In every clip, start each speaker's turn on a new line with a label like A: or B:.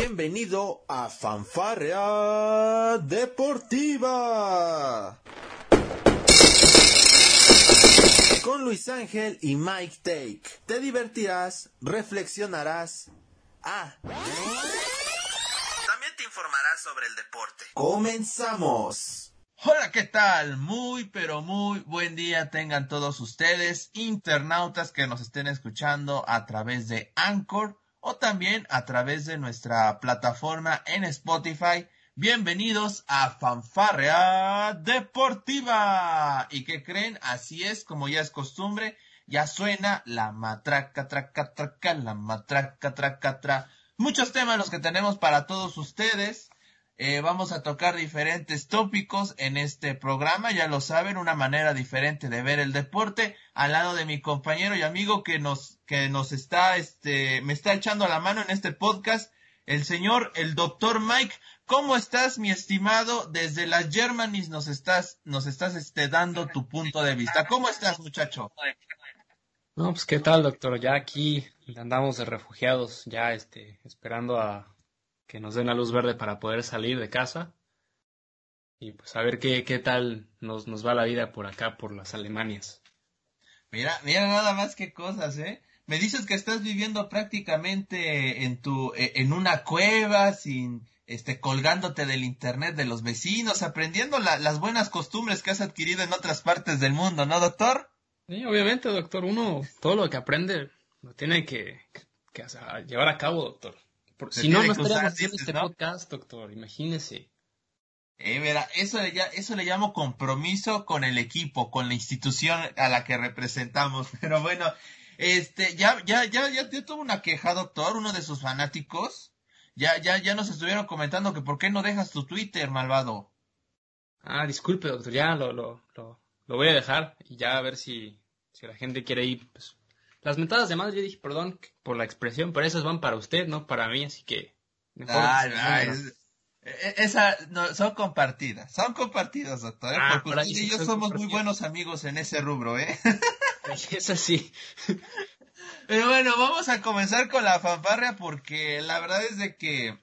A: Bienvenido a Fanfarrea Deportiva. Con Luis Ángel y Mike Take. Te divertirás, reflexionarás. Ah. También te informarás sobre el deporte. Comenzamos.
B: Hola, ¿qué tal? Muy, pero muy buen día tengan todos ustedes, internautas que nos estén escuchando a través de Anchor o también a través de nuestra plataforma en Spotify. Bienvenidos a Fanfarrea Deportiva. ¿Y qué creen? Así es, como ya es costumbre, ya suena la matraca, traca, traca, la matraca, traca, tra. Muchos temas los que tenemos para todos ustedes. Eh, vamos a tocar diferentes tópicos en este programa, ya lo saben, una manera diferente de ver el deporte, al lado de mi compañero y amigo que nos, que nos está, este, me está echando la mano en este podcast, el señor, el doctor Mike. ¿Cómo estás, mi estimado? Desde las Germanys nos estás, nos estás, este, dando tu punto de vista. ¿Cómo estás, muchacho?
C: No, pues qué tal, doctor. Ya aquí andamos de refugiados, ya, este, esperando a que nos den la luz verde para poder salir de casa y pues a ver qué, qué tal nos, nos va la vida por acá, por las Alemanias.
B: Mira, mira nada más qué cosas, ¿eh? Me dices que estás viviendo prácticamente en tu, e, en una cueva, sin, este, colgándote del internet de los vecinos, aprendiendo las buenas costumbres que has adquirido en otras partes del mundo, ¿no, doctor?
C: Sí, obviamente, doctor. Uno, todo lo que aprende lo tiene que, que, llevar a cabo, doctor si no, no estaríamos haciendo este podcast, doctor, imagínese.
B: Eh, mira, eso, ya, eso le llamo compromiso con el equipo, con la institución a la que representamos. Pero bueno, este, ya, ya, ya, ya, ya tuvo una queja, doctor, uno de sus fanáticos. Ya, ya, ya nos estuvieron comentando que por qué no dejas tu Twitter, malvado.
C: Ah, disculpe, doctor, ya lo, lo, lo, lo voy a dejar y ya a ver si, si la gente quiere ir, pues las mentadas de madre, yo dije, perdón por la expresión, pero esas van para usted, no para mí, así que...
B: E, esa, no, son compartidas, son compartidas, doctor, ¿eh? ah, porque usted y yo somos muy buenos amigos en ese rubro, ¿eh?
C: es así.
B: Pero bueno, vamos a comenzar con la fanfarria porque la verdad es de que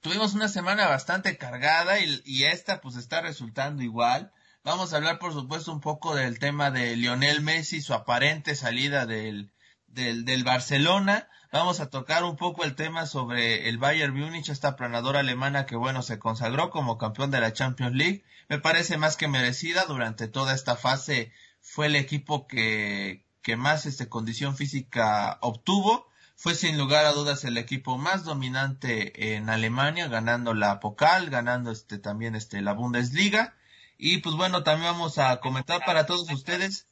B: tuvimos una semana bastante cargada y, y esta pues está resultando igual. Vamos a hablar, por supuesto, un poco del tema de Lionel Messi, su aparente salida del, del, del Barcelona. Vamos a tocar un poco el tema sobre el Bayern Múnich, esta planadora alemana que, bueno, se consagró como campeón de la Champions League. Me parece más que merecida. Durante toda esta fase fue el equipo que, que más este, condición física obtuvo. Fue sin lugar a dudas el equipo más dominante en Alemania, ganando la Pokal, ganando este, también este, la Bundesliga. Y pues bueno, también vamos a comentar para todos ustedes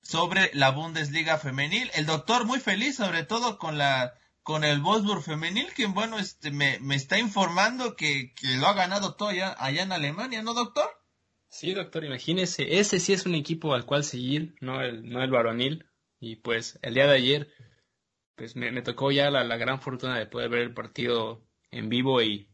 B: sobre la Bundesliga femenil. El doctor muy feliz, sobre todo con la con el Wolfsburg femenil, quien bueno, este me, me está informando que, que lo ha ganado todo allá, allá en Alemania, ¿no, doctor?
C: Sí, doctor, imagínese, ese sí es un equipo al cual seguir, no el, no el varonil. Y pues el día de ayer, pues me, me tocó ya la, la gran fortuna de poder ver el partido en vivo y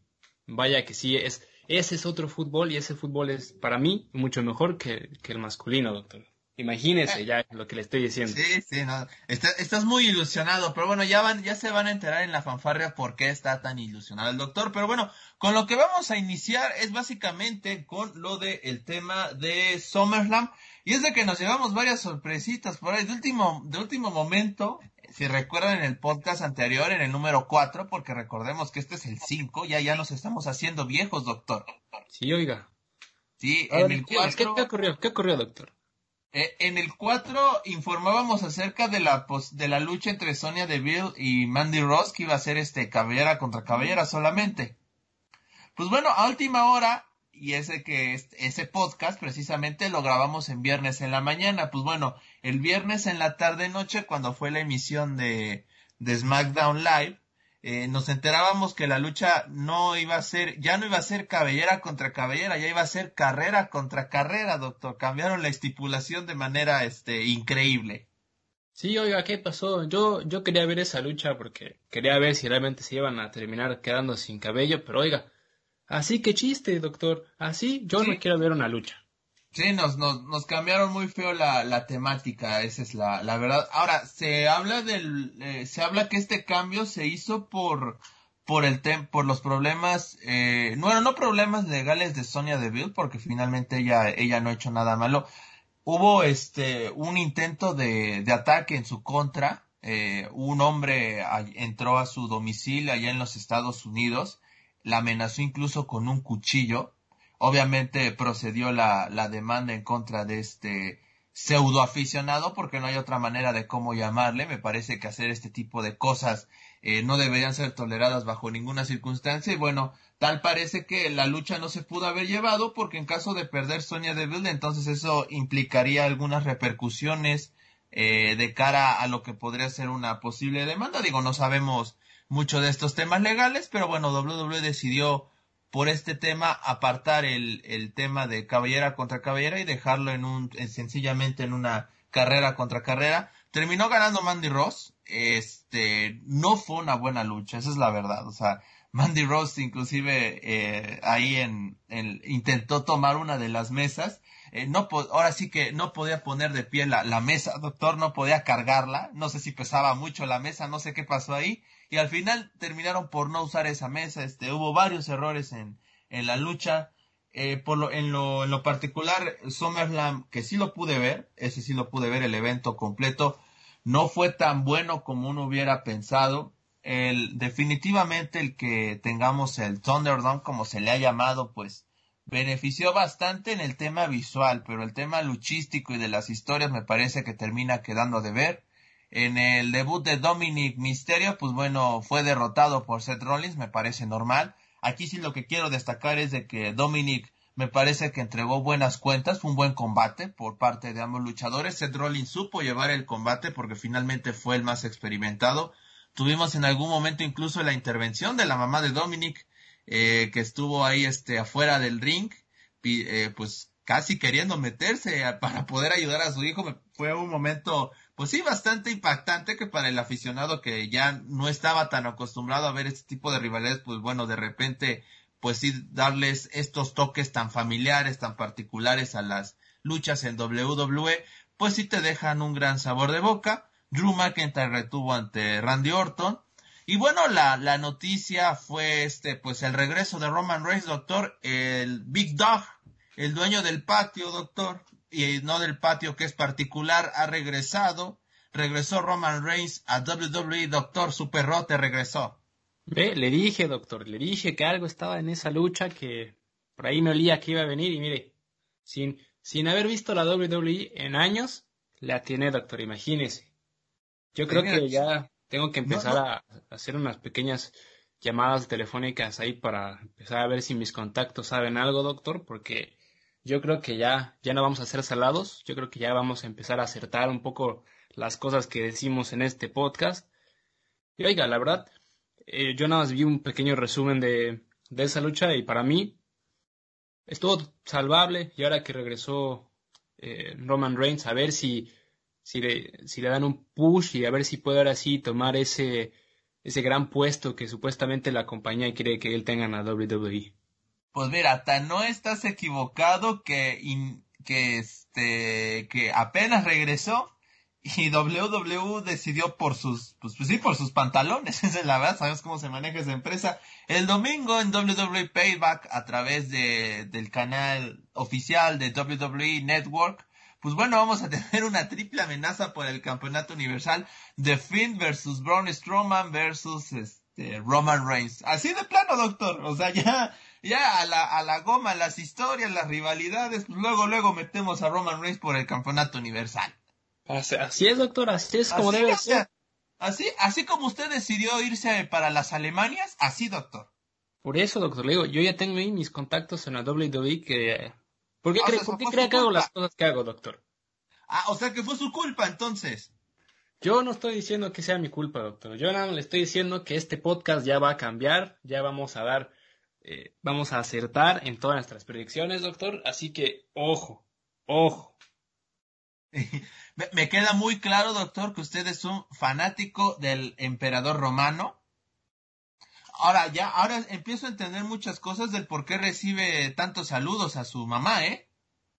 C: vaya que sí, es, ese es otro fútbol y ese fútbol es para mí mucho mejor que, el masculino, doctor. Imagínese ya lo que le estoy diciendo.
B: Sí, sí, no. estás muy ilusionado, pero bueno, ya van, ya se van a enterar en la fanfarria por qué está tan ilusionado el doctor. Pero bueno, con lo que vamos a iniciar es básicamente con lo del el tema de SummerSlam. Y es de que nos llevamos varias sorpresitas por ahí de último, de último momento si recuerdan en el podcast anterior, en el número 4, porque recordemos que este es el 5, ya ya nos estamos haciendo viejos, doctor.
C: Sí, oiga.
B: Sí, en el 4...
C: ¿qué, ¿qué, ocurrió? ¿Qué ocurrió, doctor?
B: Eh, en el 4 informábamos acerca de la, de la lucha entre Sonia Deville y Mandy Ross, que iba a ser este cabellera contra cabellera solamente. Pues bueno, a última hora y ese que ese podcast precisamente lo grabamos en viernes en la mañana. Pues bueno, el viernes en la tarde noche cuando fue la emisión de, de SmackDown Live, eh, nos enterábamos que la lucha no iba a ser, ya no iba a ser cabellera contra cabellera, ya iba a ser carrera contra carrera, doctor. Cambiaron la estipulación de manera este increíble.
C: Sí, oiga, ¿qué pasó? Yo, yo quería ver esa lucha porque quería ver si realmente se iban a terminar quedando sin cabello, pero oiga, Así que chiste, doctor. Así yo no quiero ver una lucha.
B: Sí, nos, nos, nos cambiaron muy feo la, la temática, esa es la, la verdad. Ahora, se habla del, eh, se habla que este cambio se hizo por, por el por los problemas, eh, bueno, no problemas legales de Sonia Deville, porque finalmente ella, ella no ha hecho nada malo. Hubo este un intento de, de ataque en su contra. Eh, un hombre entró a su domicilio allá en los Estados Unidos, la amenazó incluso con un cuchillo. Obviamente procedió la, la demanda en contra de este pseudo aficionado, porque no hay otra manera de cómo llamarle. Me parece que hacer este tipo de cosas eh, no deberían ser toleradas bajo ninguna circunstancia. Y bueno, tal parece que la lucha no se pudo haber llevado porque en caso de perder Sonia Deville, entonces eso implicaría algunas repercusiones eh, de cara a lo que podría ser una posible demanda. Digo, no sabemos mucho de estos temas legales, pero bueno, WWE decidió por este tema apartar el, el tema de caballera contra caballera y dejarlo en un, sencillamente en una carrera contra carrera. Terminó ganando Mandy Ross, este, no fue una buena lucha, esa es la verdad. O sea, Mandy Rose inclusive eh, ahí en, intentó tomar una de las mesas. Eh, no ahora sí que no podía poner de pie la, la, mesa, doctor, no podía cargarla. No sé si pesaba mucho la mesa, no sé qué pasó ahí. Y al final terminaron por no usar esa mesa. Este, hubo varios errores en, en la lucha. Eh, por lo, en, lo, en lo particular, SummerSlam, que sí lo pude ver, ese sí lo pude ver, el evento completo no fue tan bueno como uno hubiera pensado. El, definitivamente el que tengamos el Thunderdome, como se le ha llamado, pues benefició bastante en el tema visual, pero el tema luchístico y de las historias me parece que termina quedando de ver. En el debut de Dominic Mysterio, pues bueno, fue derrotado por Seth Rollins, me parece normal. Aquí sí lo que quiero destacar es de que Dominic me parece que entregó buenas cuentas, fue un buen combate por parte de ambos luchadores. Seth Rollins supo llevar el combate porque finalmente fue el más experimentado. Tuvimos en algún momento incluso la intervención de la mamá de Dominic, eh, que estuvo ahí este, afuera del ring, eh, pues casi queriendo meterse para poder ayudar a su hijo. Fue un momento, pues sí, bastante impactante que para el aficionado que ya no estaba tan acostumbrado a ver este tipo de rivalidades, pues bueno, de repente pues sí darles estos toques tan familiares, tan particulares a las luchas en WWE, pues sí te dejan un gran sabor de boca. Drew McIntyre retuvo ante Randy Orton. Y bueno, la, la noticia fue este, pues el regreso de Roman Reigns, doctor, el Big Dog, el dueño del patio, doctor, y no del patio que es particular, ha regresado. Regresó Roman Reigns a WWE, doctor, su perrote regresó.
C: Ve, le dije, doctor, le dije que algo estaba en esa lucha, que por ahí me olía que iba a venir y mire, sin, sin haber visto la WWE en años, la tiene, doctor, imagínese. Yo creo que ya tengo que empezar a hacer unas pequeñas llamadas telefónicas ahí para empezar a ver si mis contactos saben algo, doctor, porque yo creo que ya, ya no vamos a ser salados, yo creo que ya vamos a empezar a acertar un poco las cosas que decimos en este podcast. Y oiga, la verdad, eh, yo nada más vi un pequeño resumen de, de esa lucha y para mí estuvo salvable. Y ahora que regresó eh, Roman Reigns a ver si, si, le, si le dan un push y a ver si puede ahora sí tomar ese, ese gran puesto que supuestamente la compañía quiere que él tenga en la WWE.
B: Pues mira, tan no estás equivocado que, que, este, que apenas regresó y WWE decidió por sus, pues, pues, sí, por sus pantalones, es la verdad, sabes cómo se maneja esa empresa. El domingo en WWE Payback a través de, del canal oficial de WWE Network, pues bueno, vamos a tener una triple amenaza por el campeonato universal de Finn versus Braun Strowman versus este, Roman Reigns. Así de plano, doctor. O sea, ya, ya a la, a la goma, las historias, las rivalidades, pues luego, luego metemos a Roman Reigns por el campeonato universal.
C: Así es, doctor, así es como debe ser.
B: Así, así como usted decidió irse para las Alemanias, así, doctor.
C: Por eso, doctor, le digo, yo ya tengo ahí mis contactos en la WWE que... ¿Por qué, cree, ¿por qué cree que hago las cosas que hago, doctor?
B: Ah, o sea que fue su culpa, entonces.
C: Yo no estoy diciendo que sea mi culpa, doctor. Yo nada más le estoy diciendo que este podcast ya va a cambiar, ya vamos a dar, eh, vamos a acertar en todas nuestras predicciones, doctor. Así que, ojo, ojo.
B: Me queda muy claro, doctor, que usted es un fanático del emperador romano. Ahora ya, ahora empiezo a entender muchas cosas del por qué recibe tantos saludos a su mamá, ¿eh?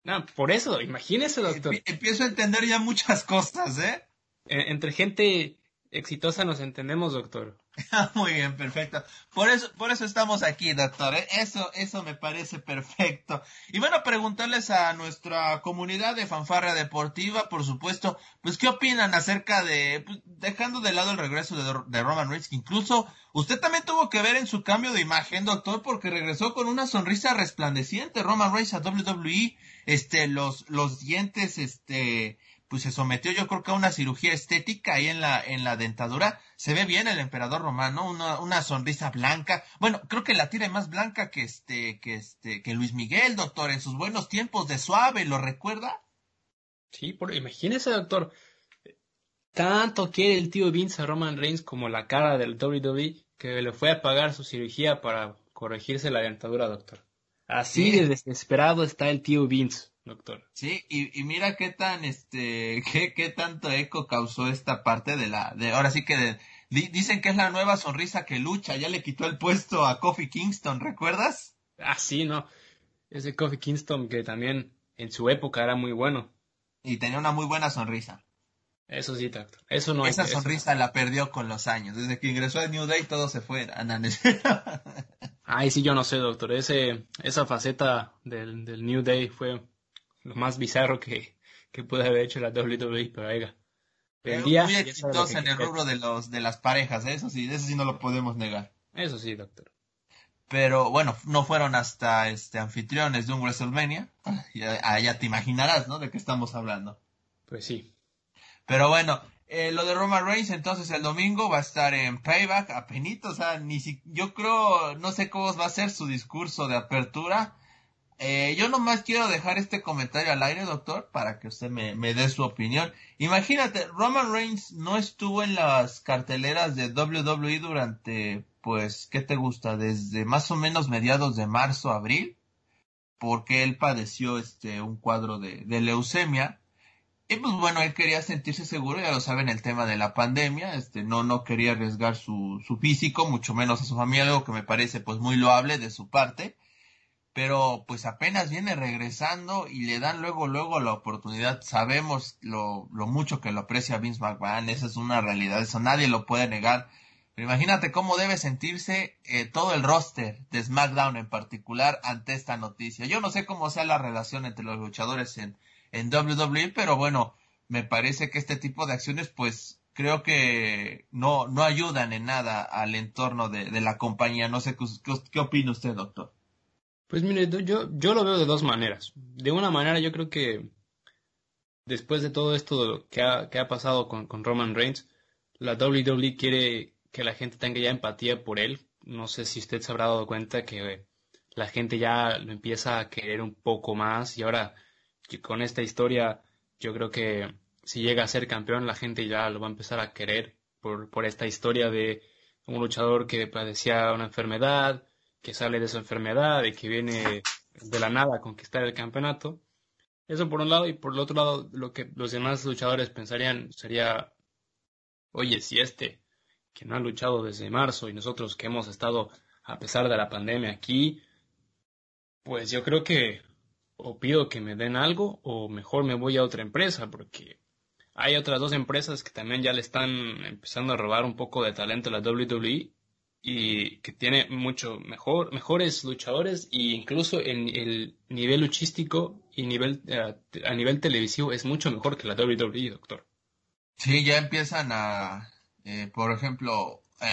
C: No, por eso, imagínese, doctor.
B: Empiezo a entender ya muchas cosas, ¿eh?
C: Entre gente exitosa nos entendemos, doctor.
B: Muy bien, perfecto. Por eso, por eso estamos aquí, doctor. ¿eh? Eso, eso me parece perfecto. Y bueno, preguntarles a nuestra comunidad de fanfarra deportiva, por supuesto, pues qué opinan acerca de, pues, dejando de lado el regreso de, de Roman Reigns, que incluso usted también tuvo que ver en su cambio de imagen, doctor, porque regresó con una sonrisa resplandeciente. Roman Reigns a WWE, este, los, los dientes, este, pues se sometió yo creo que a una cirugía estética ahí en la, en la dentadura. Se ve bien el emperador romano, una, una sonrisa blanca. Bueno, creo que la tira más blanca que este, que este, que Luis Miguel, doctor, en sus buenos tiempos de suave, ¿lo recuerda?
C: Sí, por, imagínese, doctor. Tanto quiere el tío Vince a Roman Reigns como la cara del WWE que le fue a pagar su cirugía para corregirse la dentadura, doctor. Así de desesperado está el tío Vince doctor.
B: Sí, y, y mira qué tan, este, qué, qué tanto eco causó esta parte de la, de, ahora sí que dicen que es la nueva sonrisa que lucha, ya le quitó el puesto a Kofi Kingston, ¿recuerdas?
C: Ah, sí, no. Ese Kofi Kingston que también en su época era muy bueno.
B: Y tenía una muy buena sonrisa.
C: Eso sí, doctor. Eso no
B: Esa sonrisa la perdió con los años. Desde que ingresó a New Day todo se fue.
C: Ay, sí, yo no sé, doctor. Ese, esa faceta del, del New Day fue lo más bizarro que, que puede haber hecho la WWE, pero oiga.
B: El día, muy exitosa en el rubro de los de las parejas, ¿eh? eso sí, eso sí no lo podemos negar.
C: Eso sí, doctor.
B: Pero bueno, no fueron hasta este anfitriones de un WrestleMania. Ya, ya te imaginarás, ¿no? De qué estamos hablando.
C: Pues sí.
B: Pero bueno, eh, lo de Roman Reigns entonces el domingo va a estar en Payback, a penito, o sea, ni si, yo creo, no sé cómo va a ser su discurso de apertura, eh, yo nomás quiero dejar este comentario al aire, doctor, para que usted me, me, dé su opinión. Imagínate, Roman Reigns no estuvo en las carteleras de WWE durante, pues, ¿qué te gusta? Desde más o menos mediados de marzo, abril, porque él padeció este, un cuadro de, de leucemia. Y pues bueno, él quería sentirse seguro, ya lo saben, el tema de la pandemia, este, no, no quería arriesgar su, su físico, mucho menos a su familia, algo que me parece pues muy loable de su parte pero pues apenas viene regresando y le dan luego luego la oportunidad. Sabemos lo, lo mucho que lo aprecia Vince McMahon esa es una realidad eso nadie lo puede negar. Pero imagínate cómo debe sentirse eh, todo el roster de SmackDown en particular ante esta noticia. Yo no sé cómo sea la relación entre los luchadores en en WWE pero bueno me parece que este tipo de acciones pues creo que no no ayudan en nada al entorno de, de la compañía. No sé qué, qué opina usted doctor
C: pues mire, yo, yo lo veo de dos maneras. De una manera yo creo que después de todo esto que ha, que ha pasado con, con Roman Reigns, la WWE quiere que la gente tenga ya empatía por él. No sé si usted se habrá dado cuenta que la gente ya lo empieza a querer un poco más y ahora con esta historia yo creo que si llega a ser campeón la gente ya lo va a empezar a querer por, por esta historia de un luchador que padecía una enfermedad, que sale de esa enfermedad y que viene de la nada a conquistar el campeonato. Eso por un lado, y por el otro lado, lo que los demás luchadores pensarían sería, oye, si este, que no ha luchado desde marzo, y nosotros que hemos estado, a pesar de la pandemia, aquí, pues yo creo que o pido que me den algo, o mejor me voy a otra empresa, porque hay otras dos empresas que también ya le están empezando a robar un poco de talento a la WWE y que tiene mucho mejor, mejores luchadores e incluso en el nivel luchístico y nivel eh, a nivel televisivo es mucho mejor que la WWE, doctor.
B: Sí, ya empiezan a, eh, por ejemplo, eh,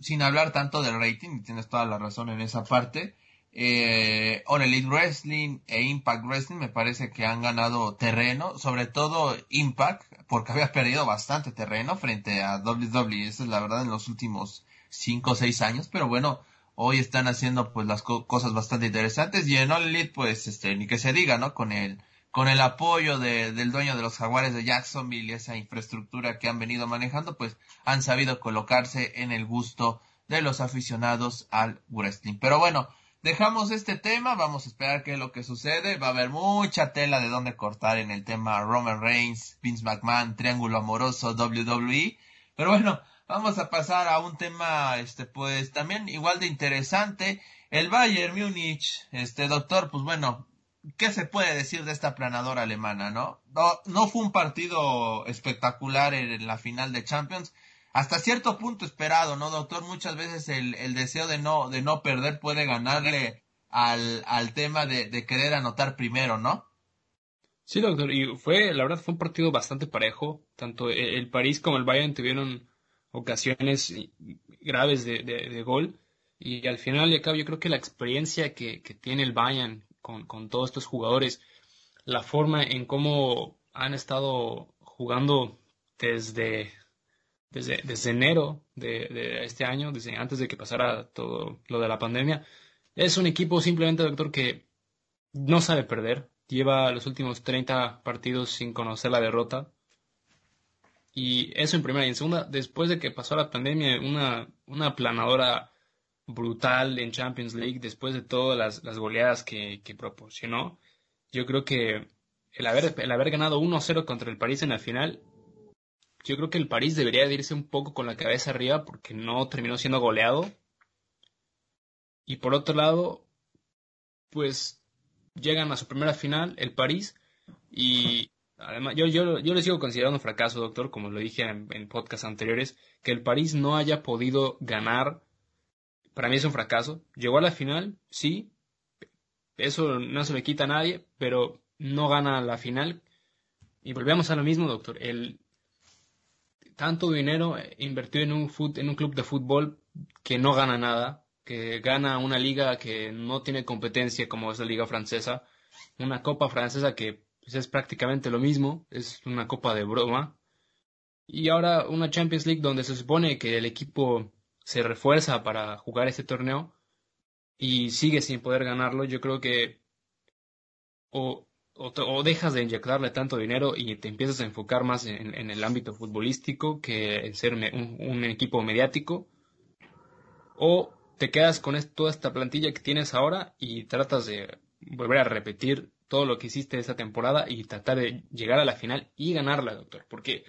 B: sin hablar tanto del rating, tienes toda la razón en esa parte, eh, Elite Wrestling e Impact Wrestling me parece que han ganado terreno, sobre todo Impact, porque había perdido bastante terreno frente a WWE, esa es la verdad en los últimos cinco o seis años, pero bueno, hoy están haciendo pues las cosas bastante interesantes y en All Elite pues este ni que se diga, ¿no? Con el con el apoyo de, del dueño de los jaguares de Jacksonville y esa infraestructura que han venido manejando, pues han sabido colocarse en el gusto de los aficionados al wrestling. Pero bueno, dejamos este tema, vamos a esperar qué es lo que sucede, va a haber mucha tela de dónde cortar en el tema Roman Reigns, Vince McMahon, Triángulo Amoroso, WWE, pero bueno, Vamos a pasar a un tema, este, pues también igual de interesante. El Bayern Múnich, este, doctor, pues bueno, ¿qué se puede decir de esta planadora alemana, no? No, no fue un partido espectacular en la final de Champions. hasta cierto punto esperado, ¿no, doctor? Muchas veces el, el deseo de no, de no perder puede ganarle al, al tema de, de querer anotar primero, ¿no?
C: Sí, doctor, y fue, la verdad, fue un partido bastante parejo. Tanto el París como el Bayern tuvieron ocasiones graves de, de, gol. Y al final al cabo, yo creo que la experiencia que, que tiene el Bayern con, con, todos estos jugadores, la forma en cómo han estado jugando desde, desde, desde enero de, de, este año, desde antes de que pasara todo lo de la pandemia, es un equipo simplemente, doctor, que no sabe perder, lleva los últimos 30 partidos sin conocer la derrota. Y eso en primera y en segunda, después de que pasó la pandemia, una, una planadora brutal en Champions League, después de todas las, las goleadas que, que, proporcionó, yo creo que el haber, el haber ganado 1-0 contra el París en la final, yo creo que el París debería de irse un poco con la cabeza arriba porque no terminó siendo goleado. Y por otro lado, pues llegan a su primera final, el París, y además yo, yo, yo le sigo considerando un fracaso, doctor, como lo dije en, en podcasts anteriores, que el París no haya podido ganar, para mí es un fracaso. Llegó a la final, sí, eso no se le quita a nadie, pero no gana la final. Y volvemos a lo mismo, doctor. El tanto dinero invertido en un, en un club de fútbol que no gana nada, que gana una liga que no tiene competencia como es la liga francesa, una copa francesa que pues, es prácticamente lo mismo, es una copa de broma, y ahora una Champions League donde se supone que el equipo se refuerza para jugar este torneo y sigue sin poder ganarlo, yo creo que o, o, dejas de inyectarle tanto dinero y te empiezas a enfocar más en, el ámbito futbolístico que en ser un equipo mediático, o te quedas con toda esta plantilla que tienes ahora y tratas de volver a repetir todo lo que hiciste esta temporada y tratar de llegar a la final y ganarla, doctor. Porque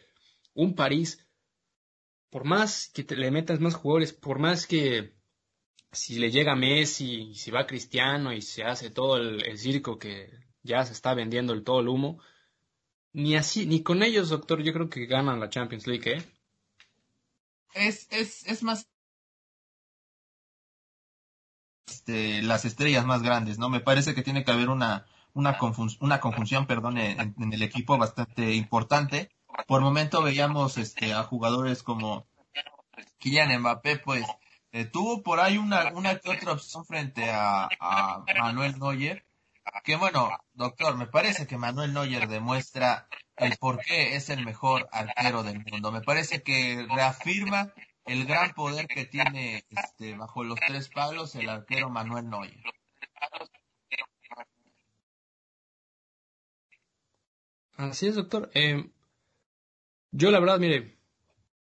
C: un París, por más que le metas más jugadores, por más que si le llega Messi, si va Cristiano y se hace todo el, circo que ya se está vendiendo el todo el humo, ni así, ni con ellos, doctor, yo creo que ganan la Champions League, ¿eh?
B: Es, es, es más las estrellas más grandes, ¿no? Me parece que tiene que haber una, una, una conjunción, perdón, en, el equipo bastante importante. Por momento veíamos este, a jugadores como Kylian Mbappé, pues eh, tuvo por ahí una, una que otra opción frente a, a Manuel Neuer, que bueno, doctor, me parece que Manuel Neuer demuestra el por qué es el mejor arquero del mundo. Me parece que reafirma el gran poder que tiene este, bajo los tres palos el arquero Manuel Neuer.
C: Así es, doctor. Eh, yo la verdad, mire,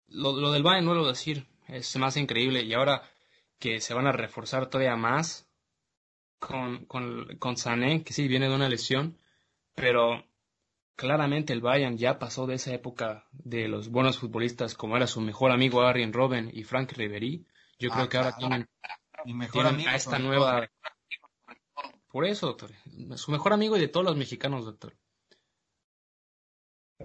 C: lo, del Bayern no lo decir, es más increíble y ahora que se van a reforzar todavía más con, con, con Sané, que sí viene de una lesión, pero Claramente el Bayern ya pasó de esa época de los buenos futbolistas como era su mejor amigo Arjen Robben y Frank Ribery. Yo creo que ahora tienen,
B: mejor amigo
C: a esta nueva... Por eso, doctor. Su mejor amigo y de todos los mexicanos, doctor.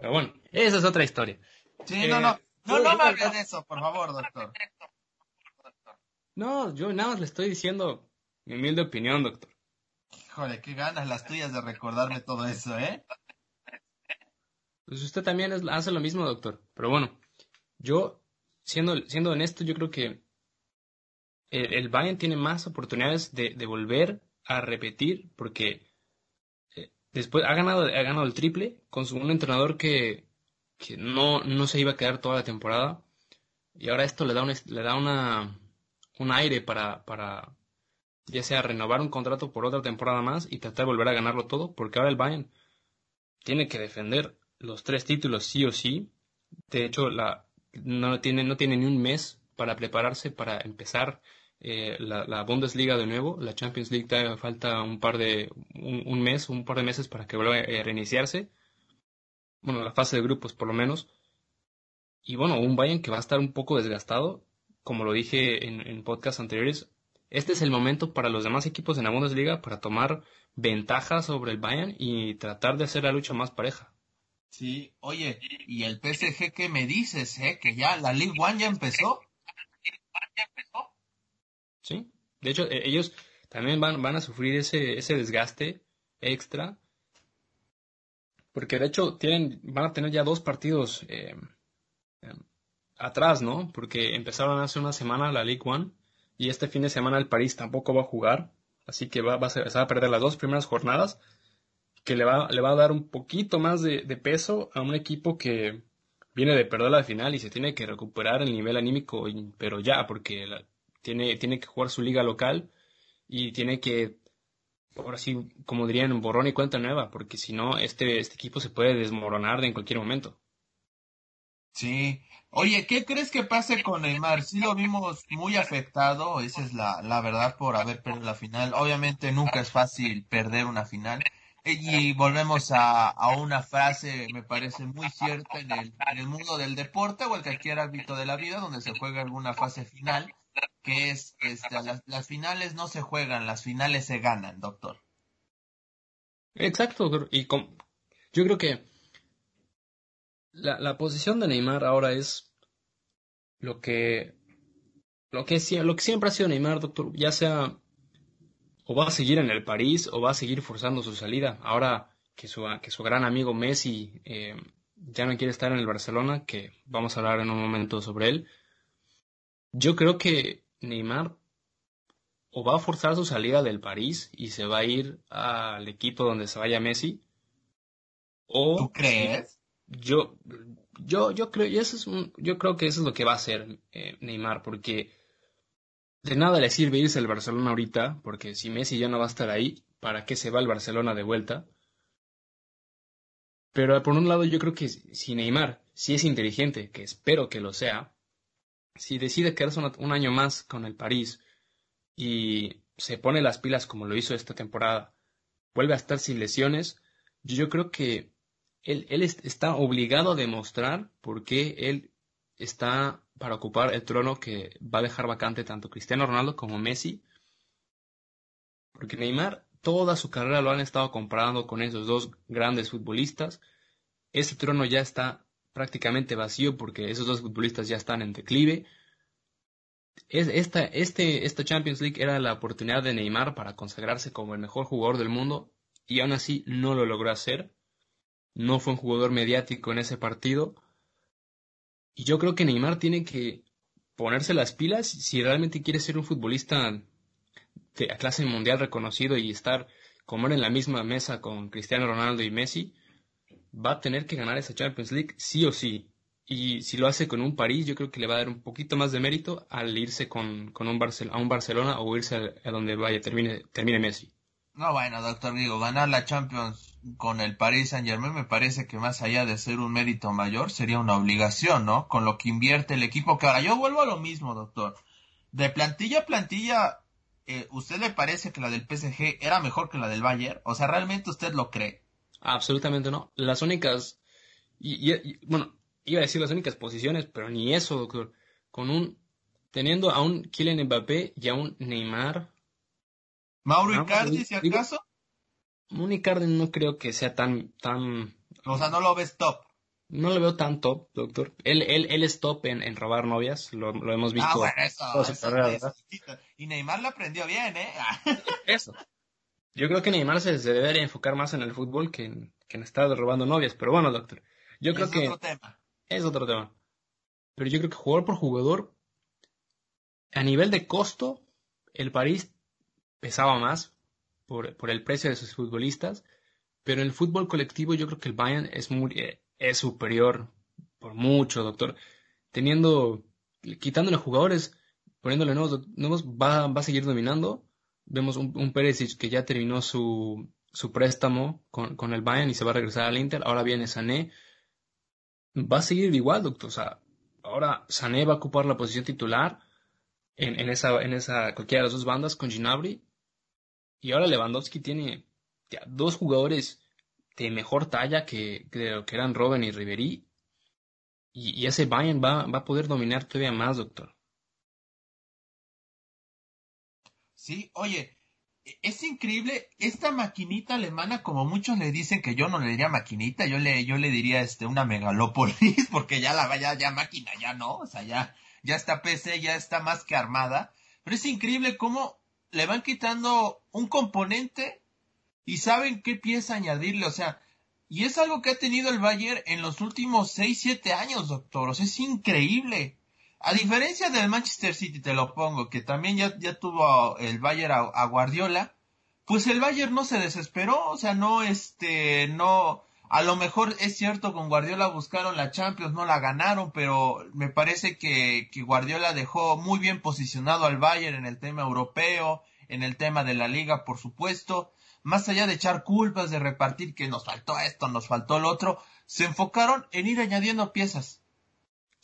C: Pero bueno, esa es otra historia.
B: Sí, no, no. No, no me hables de eso, por favor, doctor.
C: No, yo nada más le estoy diciendo mi humilde opinión, doctor.
B: Híjole, qué ganas las tuyas de recordarme todo eso, ¿eh?
C: Pues usted también hace lo mismo, doctor. Pero bueno, yo, siendo, siendo honesto, yo creo que el, Bayern tiene más oportunidades de, volver a repetir porque eh, después ha ganado, ha ganado el triple con su, un entrenador que, que no, no se iba a quedar toda la temporada y ahora esto le da un, le da una, un aire para, para ya sea renovar un contrato por otra temporada más y tratar de volver a ganarlo todo porque ahora el Bayern tiene que defender los tres títulos sí o sí. De hecho, la, no, tiene, no tiene ni un mes para prepararse para empezar eh, la, Bundesliga de nuevo. La Champions League todavía falta un par de un, mes, un par de meses para que vuelva a reiniciarse. Bueno, la fase de grupos por lo menos. Y bueno, un Bayern que va a estar un poco desgastado, como lo dije en, en podcasts anteriores. Este es el momento para los demás equipos en la Bundesliga para tomar ventaja sobre el Bayern y tratar de hacer la lucha más pareja.
B: Sí, oye, ¿y el PSG qué me dices, eh? Que ya la League One ya empezó.
C: Sí, de hecho, e, ellos también van, van a sufrir ese, ese desgaste extra. Porque de hecho tienen, van a tener ya dos partidos eh, em, atrás, ¿no? Porque empezaron hace una semana la League One y este fin de semana el París tampoco va a jugar. Así que va, va a, ser, a perder las dos primeras jornadas que le va, le va a dar un poquito más de, peso a un equipo que viene de perder la final y se tiene que recuperar el nivel anímico, pero ya, porque tiene, tiene que jugar su liga local y tiene que, ahora sí, como dirían, borrón y cuenta nueva, porque si no, este, este equipo se puede desmoronar en cualquier momento.
B: Sí. Oye, ¿qué crees que pase con Neymar? Sí lo vimos muy afectado, esa es la, la verdad por haber perdido la final. Obviamente nunca es fácil perder una final, y volvemos a, a, una frase, me parece muy cierta en el, en el mundo del deporte o en cualquier ámbito de la vida donde se juega alguna fase final, que es, este, las, finales no se juegan, las finales se ganan, doctor.
C: Exacto, y yo creo que la, la posición de Neymar ahora es lo que lo que, lo que siempre ha sido Neymar, doctor, ya sea o va a seguir en el París o va a seguir forzando su salida. Ahora que su, que su gran amigo Messi eh, ya no quiere estar en el Barcelona, que vamos a hablar en un momento sobre él, yo creo que Neymar o va a forzar su salida del París y se va a ir al equipo donde se vaya Messi.
B: O ¿Tú crees?
C: Yo, yo, yo creo, y eso es yo creo que eso es lo que va a hacer eh, Neymar, porque de nada le sirve irse al Barcelona ahorita, porque si Messi ya no va a estar ahí, ¿para qué se va al Barcelona de vuelta? Pero por un lado yo creo que si Neymar, si es inteligente, que espero que lo sea, si decide quedarse un año más con el París y se pone las pilas como lo hizo esta temporada, vuelve a estar sin lesiones, yo creo que él, él está obligado a demostrar por qué él está para ocupar el trono que va a dejar vacante tanto Cristiano Ronaldo como Messi. Porque Neymar toda su carrera lo han estado comparando con esos dos grandes futbolistas. Ese trono ya está prácticamente vacío porque esos dos futbolistas ya están en declive. Esta, este, esta Champions League era la oportunidad de Neymar para consagrarse como el mejor jugador del mundo y aún así no lo logró hacer. No fue un jugador mediático en ese partido y yo creo que Neymar tiene que ponerse las pilas si realmente quiere ser un futbolista de clase mundial reconocido y estar comer en la misma mesa con Cristiano Ronaldo y Messi, va a tener que ganar esa Champions League sí o sí. Y si lo hace con un París, yo creo que le va a dar un poquito más de mérito al irse con, con un a un Barcelona o irse a, a donde vaya, termine, termine Messi.
B: No, bueno, doctor, digo, ganar la Champions con el Paris Saint Germain me parece que más allá de ser un mérito mayor, sería una obligación, ¿no? Con lo que invierte el equipo, que ahora yo vuelvo a lo mismo, doctor. De plantilla a plantilla, eh, ¿usted le parece que la del PSG era mejor que la del Bayern? O sea, ¿realmente usted lo cree?
C: Absolutamente no. Las únicas, y, bueno, iba a decir las únicas posiciones, pero ni eso, doctor. Con un, teniendo a un Kylian Mbappé y a un Neymar,
B: Mauro Icardi, si acaso.
C: Mauro Icardi no creo que sea tan, tan.
B: O sea, no lo ves top.
C: No lo veo tan top, doctor. Él, él, él es top en, en robar novias, lo, lo, hemos visto.
B: Ah, bueno, eso, y Neymar lo aprendió bien, ¿eh?
C: eso. Yo creo que Neymar se, debería enfocar más en el fútbol que en, que en estar robando novias. Pero bueno, doctor. Yo creo que.
B: Es otro tema.
C: Es otro tema. Pero yo creo que jugador por jugador, a nivel de costo, el París pesaba más por, por, el precio de sus futbolistas, pero en el fútbol colectivo yo creo que el Bayern es, muy, es superior por mucho, doctor. Teniendo, quitándole jugadores, poniéndole nuevos, nuevos va, va a seguir dominando. Vemos un, un Perisic que ya terminó su, su préstamo con, con, el Bayern y se va a regresar al Inter. Ahora viene Sané. Va a seguir igual, doctor. O sea, ahora Sané va a ocupar la posición titular en, en, esa, en esa, cualquiera de las dos bandas con Ginabri y ahora Lewandowski tiene dos jugadores de mejor talla que, que, que eran Robben y Ribery. Y, ese Bayern va, va a poder dominar todavía más, doctor.
B: Sí, oye, es increíble esta maquinita alemana, como muchos le dicen que yo no le diría maquinita, yo le, yo le diría este una megalópolis, porque ya la vaya, ya máquina, ya no, o sea, ya, ya está PC, ya está más que armada. Pero es increíble cómo le van quitando un componente y saben qué pieza añadirle, o sea, y es algo que ha tenido el Bayern en los últimos 6, 7 años, doctor, o sea, es increíble. A diferencia del Manchester City, te lo pongo, que también ya, ya tuvo el Bayern a, Guardiola, pues el Bayern no se desesperó, o sea, no, este, no, a lo mejor es cierto, con Guardiola buscaron la Champions, no la ganaron, pero me parece que, que Guardiola dejó muy bien posicionado al Bayern en el tema europeo, en el tema de la liga, por supuesto, más allá de echar culpas, de repartir que nos faltó esto, nos faltó lo otro, se enfocaron en ir añadiendo piezas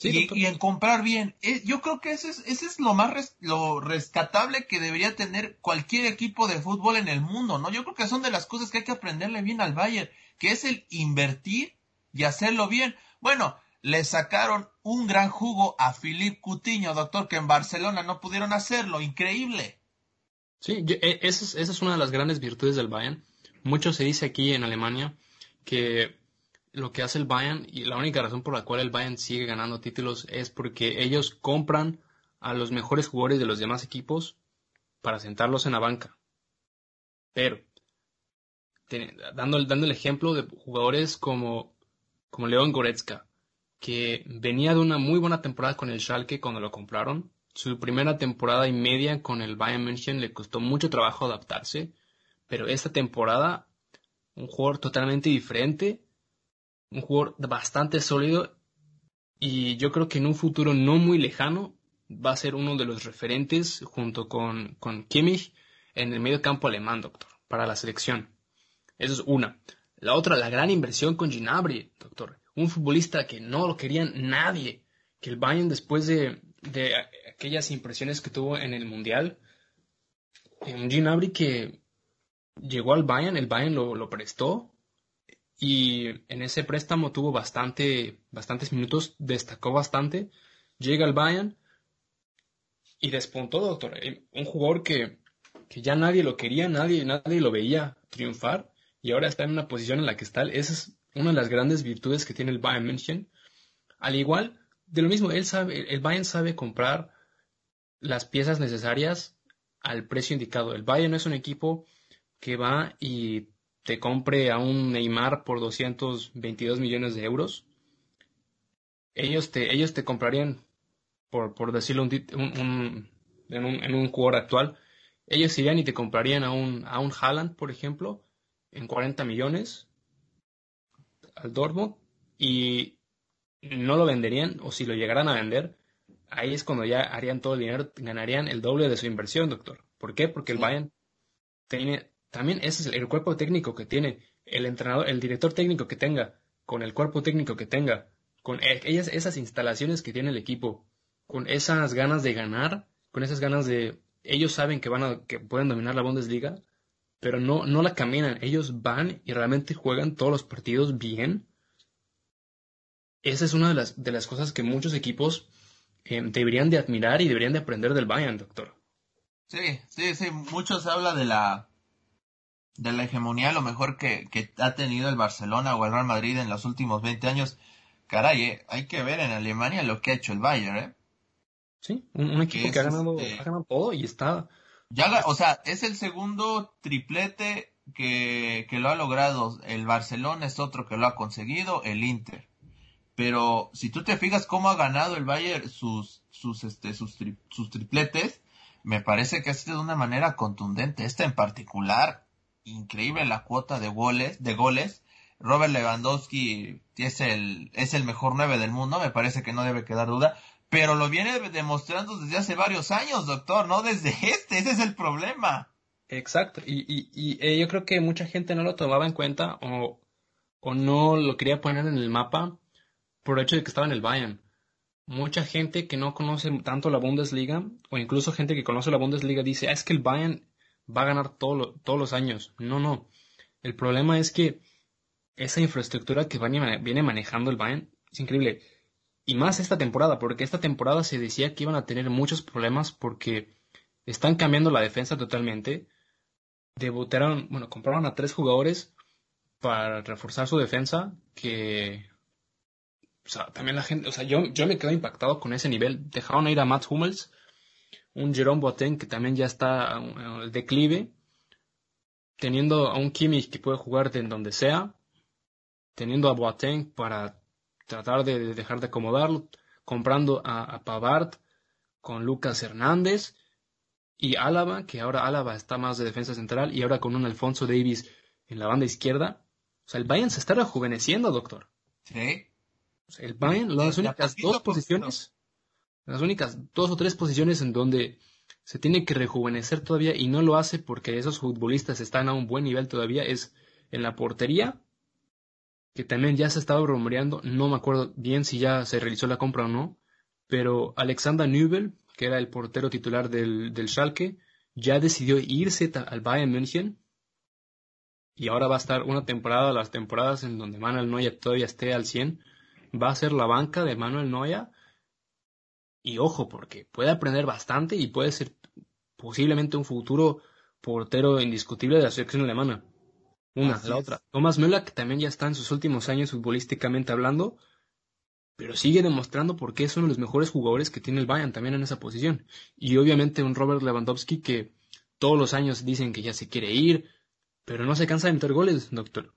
B: y, en comprar bien. Eh, yo creo que ese es, ese es lo más lo rescatable que debería tener cualquier equipo de fútbol en el mundo, ¿no? Yo creo que son de las cosas que hay que aprenderle bien al Bayern, que es el invertir y hacerlo bien. Bueno, le sacaron un gran jugo a Philippe Cutiño, doctor, que en Barcelona no pudieron hacerlo. Increíble.
C: Sí, e, esa es, esa es una de las grandes virtudes del Bayern. Mucho se dice aquí en Alemania que lo que hace el Bayern y la única razón por la cual el Bayern sigue ganando títulos es porque ellos compran a los mejores jugadores de los demás equipos para sentarlos en la banca. Pero, dando, dando el ejemplo de jugadores como, como León Goretzka, que venía de una muy buena temporada con el Schalke cuando lo compraron. Su primera temporada y media con el Bayern München le costó mucho trabajo adaptarse, pero esta temporada un jugador totalmente diferente un jugador bastante sólido y yo creo que en un futuro no muy lejano va a ser uno de los referentes junto con, con Kimmich en el medio campo alemán, doctor, para la selección. Eso es una. La otra, la gran inversión con Ginabri, doctor. Un futbolista que no lo quería nadie. Que el Bayern después de, de aquellas impresiones que tuvo en el Mundial, un Ginabri que llegó al Bayern, el Bayern lo, lo prestó y en ese préstamo tuvo bastante, bastantes minutos, destacó bastante, llega al Bayern y despuntó, doctor. Eh, un jugador que, que ya nadie lo quería, nadie, nadie lo veía triunfar y ahora está en una posición en la que está. Esa es una de las grandes virtudes que tiene el Bayern München. Al igual, de lo mismo, él sabe, el Bayern sabe comprar las piezas necesarias al precio indicado. El Bayern no es un equipo que va y te compre a un Neymar por 222 millones de euros, ellos te, ellos te comprarían, por, por decirlo un, un, en, un, en un jugador actual, ellos irían y te comprarían a un, a un Haaland, por ejemplo, en 40 millones al Dortmund y no lo venderían, o si lo llegaran a vender, ahí es cuando ya harían todo el dinero, ganarían el doble de su inversión, doctor. ¿Por qué? Porque el Bayern tiene, también ese es el, cuerpo técnico que tiene, el entrenador, el director técnico que tenga, con el cuerpo técnico que tenga, con e, ellas, esas instalaciones que tiene el equipo, con esas ganas de ganar, con esas ganas de, ellos saben que van a, que pueden dominar la Bundesliga, pero no, no la caminan, ellos van y realmente juegan todos los partidos bien. Esa es una de las, de las cosas que muchos equipos eh, deberían de admirar y deberían de aprender del Bayern, doctor.
B: Sí, sí, sí, muchos habla de la de la hegemonía lo mejor que, que, ha tenido el Barcelona o el Real Madrid en los últimos 20 años. Caray, eh, hay que ver en Alemania lo que ha hecho el Bayern, ¿eh?
C: Sí, un, equipo que, ha, ganado, este ha ganado todo y está...
B: Ya, o sea, es el segundo triplete que, que lo ha logrado. El Barcelona es otro que lo ha conseguido, el Inter. Pero si tú te fijas cómo ha ganado el Bayern sus, sus, este, sus, sus tripletes, me parece que ha sido de una manera contundente. Este en particular increíble la cuota de goles, de goles. Robert Lewandowski es el, es el mejor nueve del mundo, me parece que no debe quedar duda, pero lo viene demostrando desde hace varios años, doctor, no desde este, ese es el problema.
C: Exacto, y, y, y eh, yo creo que mucha gente no lo tomaba en cuenta o, o no lo quería poner en el mapa por el hecho de que estaba en el Bayern. Mucha gente que no conoce tanto la Bundesliga, o incluso gente que conoce la Bundesliga, dice, ah, es que el Bayern va a ganar todos los años. No, no. El problema es que esa infraestructura que viene manejando el Bayern es increíble. Y más esta temporada, porque esta temporada se decía que iban a tener muchos problemas porque están cambiando la defensa totalmente. debutaron, bueno, compraron a tres jugadores para reforzar su defensa que o sea, también la gente, o sea, yo, yo me quedo impactado con ese nivel. Dejaron ir a Matt Hummels, un Jerome Boateng que también ya está el declive, teniendo a un Kimmich que puede jugar de donde sea, teniendo a Boateng para tratar de dejar de acomodarlo, comprando a, Pavard con Lucas Hernández y Álava, que ahora Álava está más de defensa central y ahora con un Alfonso Davis en la banda izquierda. O sea, el Bayern se está rejuveneciendo, doctor.
B: Sí.
C: el Bayern, las únicas dos posiciones, las únicas dos o tres posiciones en donde se tiene que rejuvenecer todavía y no lo hace porque esos futbolistas están a un buen nivel todavía es en la portería que también ya se estaba rumoreando, no me acuerdo bien si ya se realizó la compra o no, pero Alexander Nübel, que era el portero titular del, del Schalke, ya decidió irse al Bayern München y ahora va a estar una temporada, las temporadas en donde Manuel Neuer todavía esté al 100, va a ser la banca de Manuel Neuer y ojo, porque puede aprender bastante y puede ser posiblemente un futuro portero indiscutible de la selección alemana. Una, la otra. Thomas Müller, que también ya está en sus últimos años futbolísticamente hablando, pero sigue demostrando por qué es uno de los mejores jugadores que tiene el Bayern también en esa posición. Y obviamente un Robert Lewandowski que todos los años dicen que ya se quiere ir, pero no se cansa de meter goles, doctor.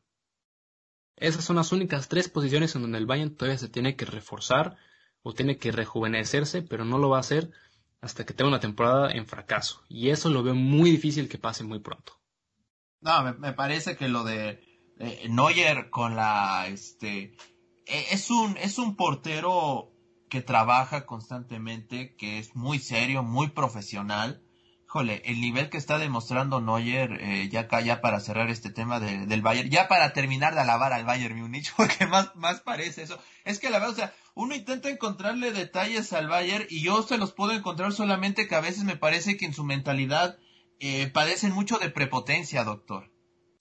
C: Esas son las únicas tres posiciones en donde el Bayern todavía se tiene que reforzar o tiene que rejuvenecerse, pero no lo va a hacer hasta que tenga una temporada en fracaso. Y eso lo veo muy difícil que pase muy pronto.
B: No, me, parece que lo de eh, Neuer con la, este, e, es un, es un portero que trabaja constantemente, que es muy serio, muy profesional. Híjole, el nivel que está demostrando Neuer, eh, ya acá, ya para cerrar este tema del Bayern, ya para terminar de alabar al Bayern Múnich, porque más, más parece eso. Es que la verdad, o sea, uno intenta encontrarle detalles al Bayern y yo se los puedo encontrar solamente que a veces me parece que en su mentalidad eh, padecen mucho de prepotencia, doctor.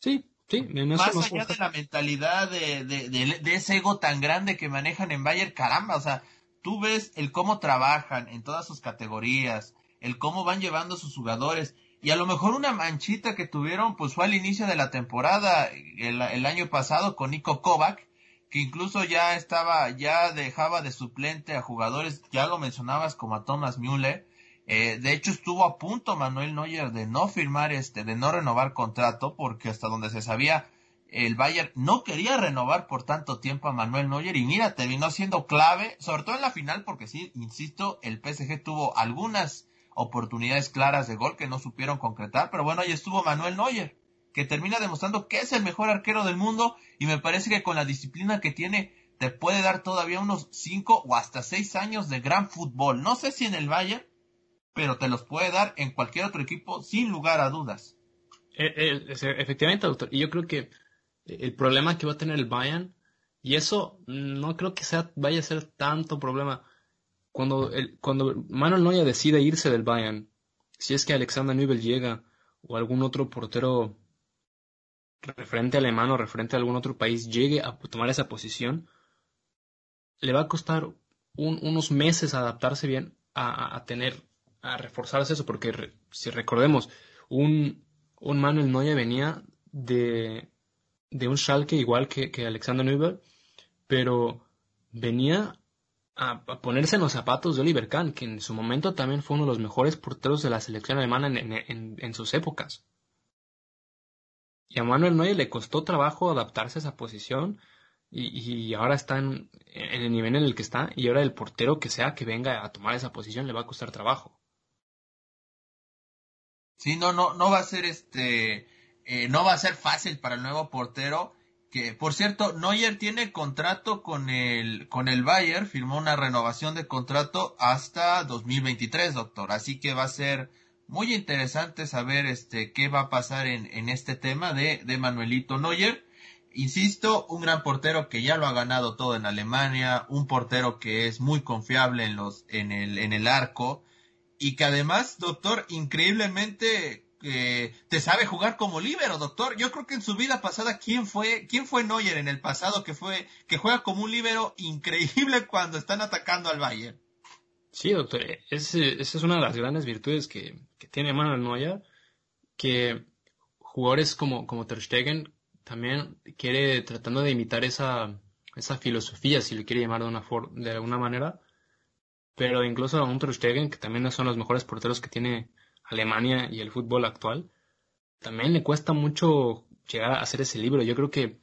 C: Sí, sí.
B: Más allá de la mentalidad de, de, de, ese ego tan grande que manejan en Bayern, caramba, o sea, tú ves el cómo trabajan en todas sus categorías, el cómo van llevando sus jugadores, y a lo mejor una manchita que tuvieron, pues fue al inicio de la temporada, el, año pasado con Nico Kovac, que incluso ya estaba, ya dejaba de suplente a jugadores, ya lo mencionabas como a Thomas Müller, eh, de hecho, estuvo a punto Manuel Neuer de no firmar este, de no renovar contrato, porque hasta donde se sabía, el Bayern no quería renovar por tanto tiempo a Manuel Neuer. Y mira, terminó siendo clave, sobre todo en la final, porque sí, insisto, el PSG tuvo algunas oportunidades claras de gol que no supieron concretar, pero bueno, ahí estuvo Manuel Neuer, que termina demostrando que es el mejor arquero del mundo y me parece que con la disciplina que tiene te puede dar todavía unos 5 o hasta 6 años de gran fútbol. No sé si en el Bayern, pero te los puede dar en cualquier otro equipo sin lugar a dudas.
C: Eh, eh, efectivamente, doctor. Y yo creo que el problema que va a tener el Bayern, y eso no creo que sea, vaya a ser tanto problema, cuando, cuando Manuel Neuer decide irse del Bayern, si es que Alexander Nübel llega, o algún otro portero referente alemán o referente a algún otro país llegue a tomar esa posición, le va a costar unos meses adaptarse bien a tener a reforzarse eso, porque si recordemos, un, un Manuel Neuer venía de, de un Schalke igual que, que Alexander Neuber, pero venía a, ponerse en los zapatos de Oliver Kahn, que en su momento también fue uno de los mejores porteros de la selección alemana en, en, en sus épocas. Y a Manuel Neuer le costó trabajo adaptarse a esa posición y, ahora está en, en, el nivel en el que está y ahora el portero que sea que venga a tomar esa posición le va a costar trabajo.
B: Sí, no, no, no va a ser este, eh, no va a ser fácil para el nuevo portero. Que, por cierto, Neuer tiene contrato con el, con el Bayern, firmó una renovación de contrato hasta 2023, doctor. Así que va a ser muy interesante saber este, qué va a pasar en, en este tema de, de Manuelito Neuer. Insisto, un gran portero que ya lo ha ganado todo en Alemania, un portero que es muy confiable en los, en el, en el arco, y que además, doctor, increíblemente eh, te sabe jugar como líbero, doctor. Yo creo que en su vida pasada, ¿quién fue, quién fue Neuer en el pasado que fue, que juega como un líbero increíble cuando están atacando al Bayern?
C: Sí, doctor, esa es una de las grandes virtudes que, que tiene Manuel Neuer, que jugadores como, como Ter Stegen también quiere tratando de imitar esa, esa filosofía, si lo quiere llamar de, una de alguna manera. Pero incluso a un Ter Stegen, que también son los mejores porteros que tiene Alemania y el fútbol actual, también le cuesta mucho llegar a hacer ese libro. Yo creo que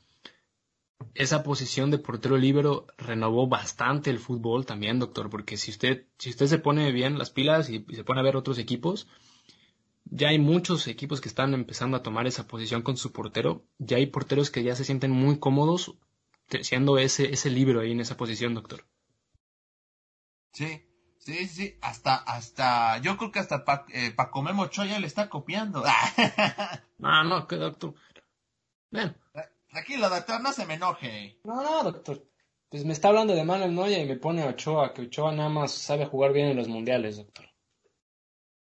C: esa posición de portero libero renovó bastante el fútbol también, doctor, porque si usted, si usted se pone bien las pilas y, se pone a ver otros equipos, ya hay muchos equipos que están empezando a tomar esa posición con su portero. Ya hay porteros que ya se sienten muy cómodos siendo ese, ese libro ahí en esa posición, doctor.
B: Sí, sí, sí, hasta, hasta, yo creo que hasta pa, eh, Paco Memo ya le está copiando.
C: no, no, que doctor. Ven.
B: Tranquilo, doctor, no se me enoje.
C: No, no, doctor. Pues me está hablando de Manuel Noya y me pone Ochoa, que Ochoa nada más sabe jugar bien en los mundiales, doctor.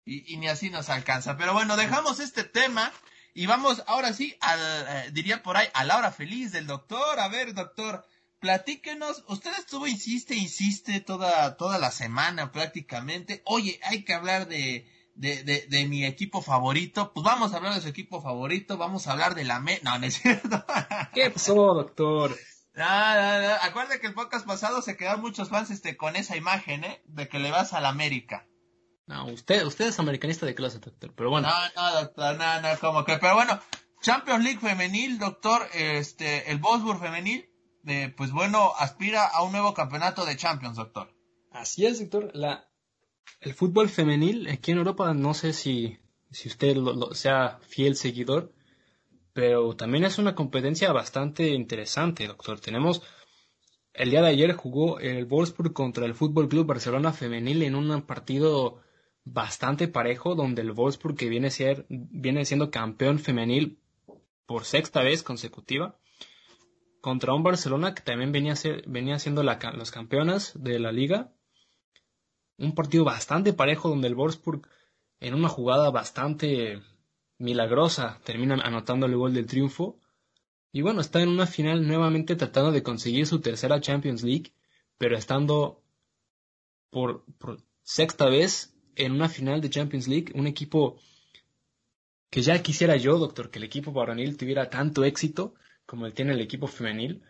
B: Y, y ni así nos alcanza. Pero bueno, dejamos este tema y vamos ahora sí al, eh, diría por ahí, a la hora feliz del doctor. A ver, doctor, platíquenos. Usted estuvo, insiste, insiste toda, toda la semana prácticamente. Oye, hay que hablar de, de, de, de, mi equipo favorito. Pues vamos a hablar de su equipo favorito, vamos a hablar de la... Me no, no es cierto.
C: ¿Qué pasó, doctor?
B: No, no, no. Acuérdate que el podcast pasado se quedaron muchos fans este, con esa imagen, ¿eh? De que le vas a la América.
C: No, usted, usted es americanista de clase, doctor, pero bueno.
B: No, no, doctor, no, no, como que, pero bueno, Champions League femenil, doctor, este, el Bosburg femenil, pues bueno, aspira a un nuevo campeonato de Champions, doctor.
C: Así es, doctor. La el fútbol femenil aquí en Europa, no sé si, si usted lo, sea fiel seguidor, pero también es una competencia bastante interesante, doctor. Tenemos, el día de ayer jugó el Wolfsburg contra el Fútbol Club Barcelona femenil en un partido bastante parejo, donde el Wolfsburg, que viene, ser, viene siendo campeón femenil por sexta vez consecutiva, contra un Barcelona que también venía, venía siendo las campeonas de la liga un partido bastante parejo donde el Wolfsburg en una jugada bastante milagrosa termina anotando el gol del triunfo. Y bueno, está en una final nuevamente tratando de conseguir su tercera Champions League, pero estando por, sexta vez en una final de Champions League, un equipo que ya quisiera yo, doctor, que el equipo varonil tuviera tanto éxito como tiene el equipo femenil.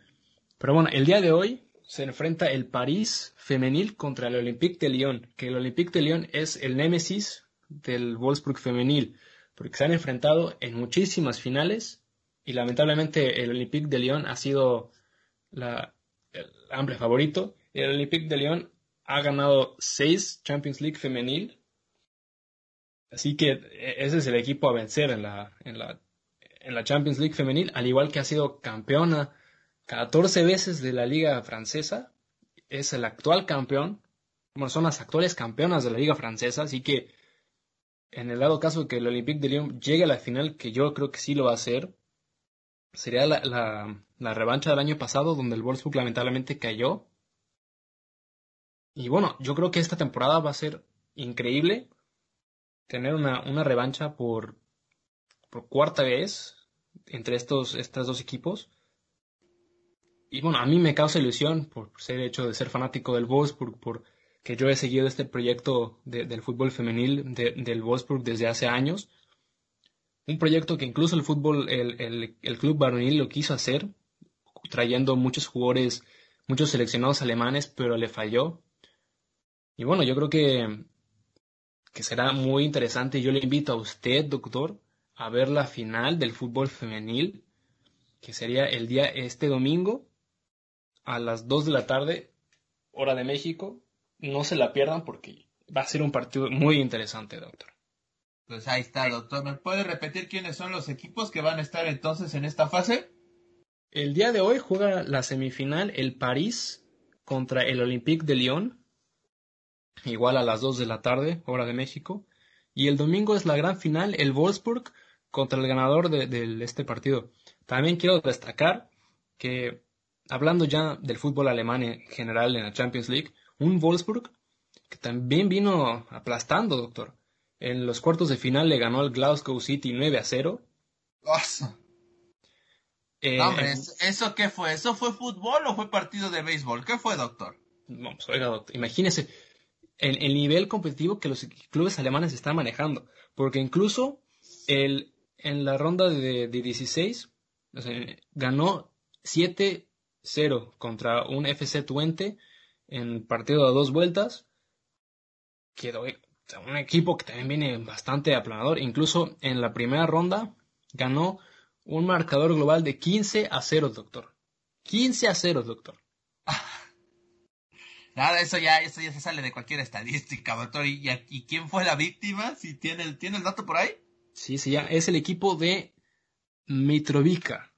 C: Pero bueno, el día de hoy se enfrenta el París femenil contra el Olympique de Lyon, que el Olympique de Lyon es el némesis del Wolfsburg femenil, porque se han enfrentado en muchísimas finales y lamentablemente el Olympique de Lyon ha sido la, el hambre favorito. El Olympique de Lyon ha ganado seis Champions League femenil, así que e, ese es el equipo a vencer en la, en la, en la Champions League femenil, al igual que ha sido campeona 14 veces de la liga francesa, es el actual campeón, bueno, son las actuales campeonas de la liga francesa, así que en el dado caso que el Olympique de Lyon llegue a la final, que yo creo que sí lo va a hacer, sería la, la, revancha del año pasado donde el Wolfsburg lamentablemente cayó. Y bueno, yo creo que esta temporada va a ser increíble tener una, una revancha por, por cuarta vez entre estos, estos dos equipos y bueno, a mí me causa ilusión por ser hecho de ser fanático del Wolfsburg, por que yo he seguido este proyecto del fútbol femenil del Wolfsburg desde hace años. Un proyecto que incluso el fútbol, el, el, club varonil lo quiso hacer, trayendo muchos jugadores, muchos seleccionados alemanes, pero le falló. Y bueno, yo creo que, que será muy interesante. Yo le invito a usted, doctor, a ver la final del fútbol femenil, que sería el día este domingo a las 2 de la tarde, hora de México. No se la pierdan porque va a ser un partido muy interesante, doctor.
B: Pues ahí está, doctor. ¿Me puede repetir quiénes son los equipos que van a estar entonces en esta fase?
C: El día de hoy juega la semifinal el París contra el Olympique de Lyon, igual a las 2 de la tarde, hora de México. Y el domingo es la gran final, el Wolfsburg contra el ganador de este partido. También quiero destacar que hablando ya del fútbol alemán en general en la Champions League, un Wolfsburg que también vino aplastando, doctor. En los cuartos de final le ganó al Glasgow City 9 a 0.
B: Eh, hombre, ¿eso qué fue? ¿Eso fue fútbol o fue partido de béisbol? ¿Qué fue, doctor?
C: Vamos, oiga, doctor, imagínese el, nivel competitivo que los clubes alemanes están manejando. Porque incluso el, en la ronda de, 16 ganó 7-0 contra un FC Twente en partido de dos vueltas. Quedó un equipo que también viene bastante aplanador. Incluso en la primera ronda ganó un marcador global de 15 a 0, doctor. 15 a 0, doctor.
B: Nada, eso ya, eso ya se sale de cualquier estadística, doctor. ¿Y, y quién fue la víctima? Si tiene, ¿Tiene el dato por ahí?
C: Sí, sí, ya. Es el equipo de Mitrovica.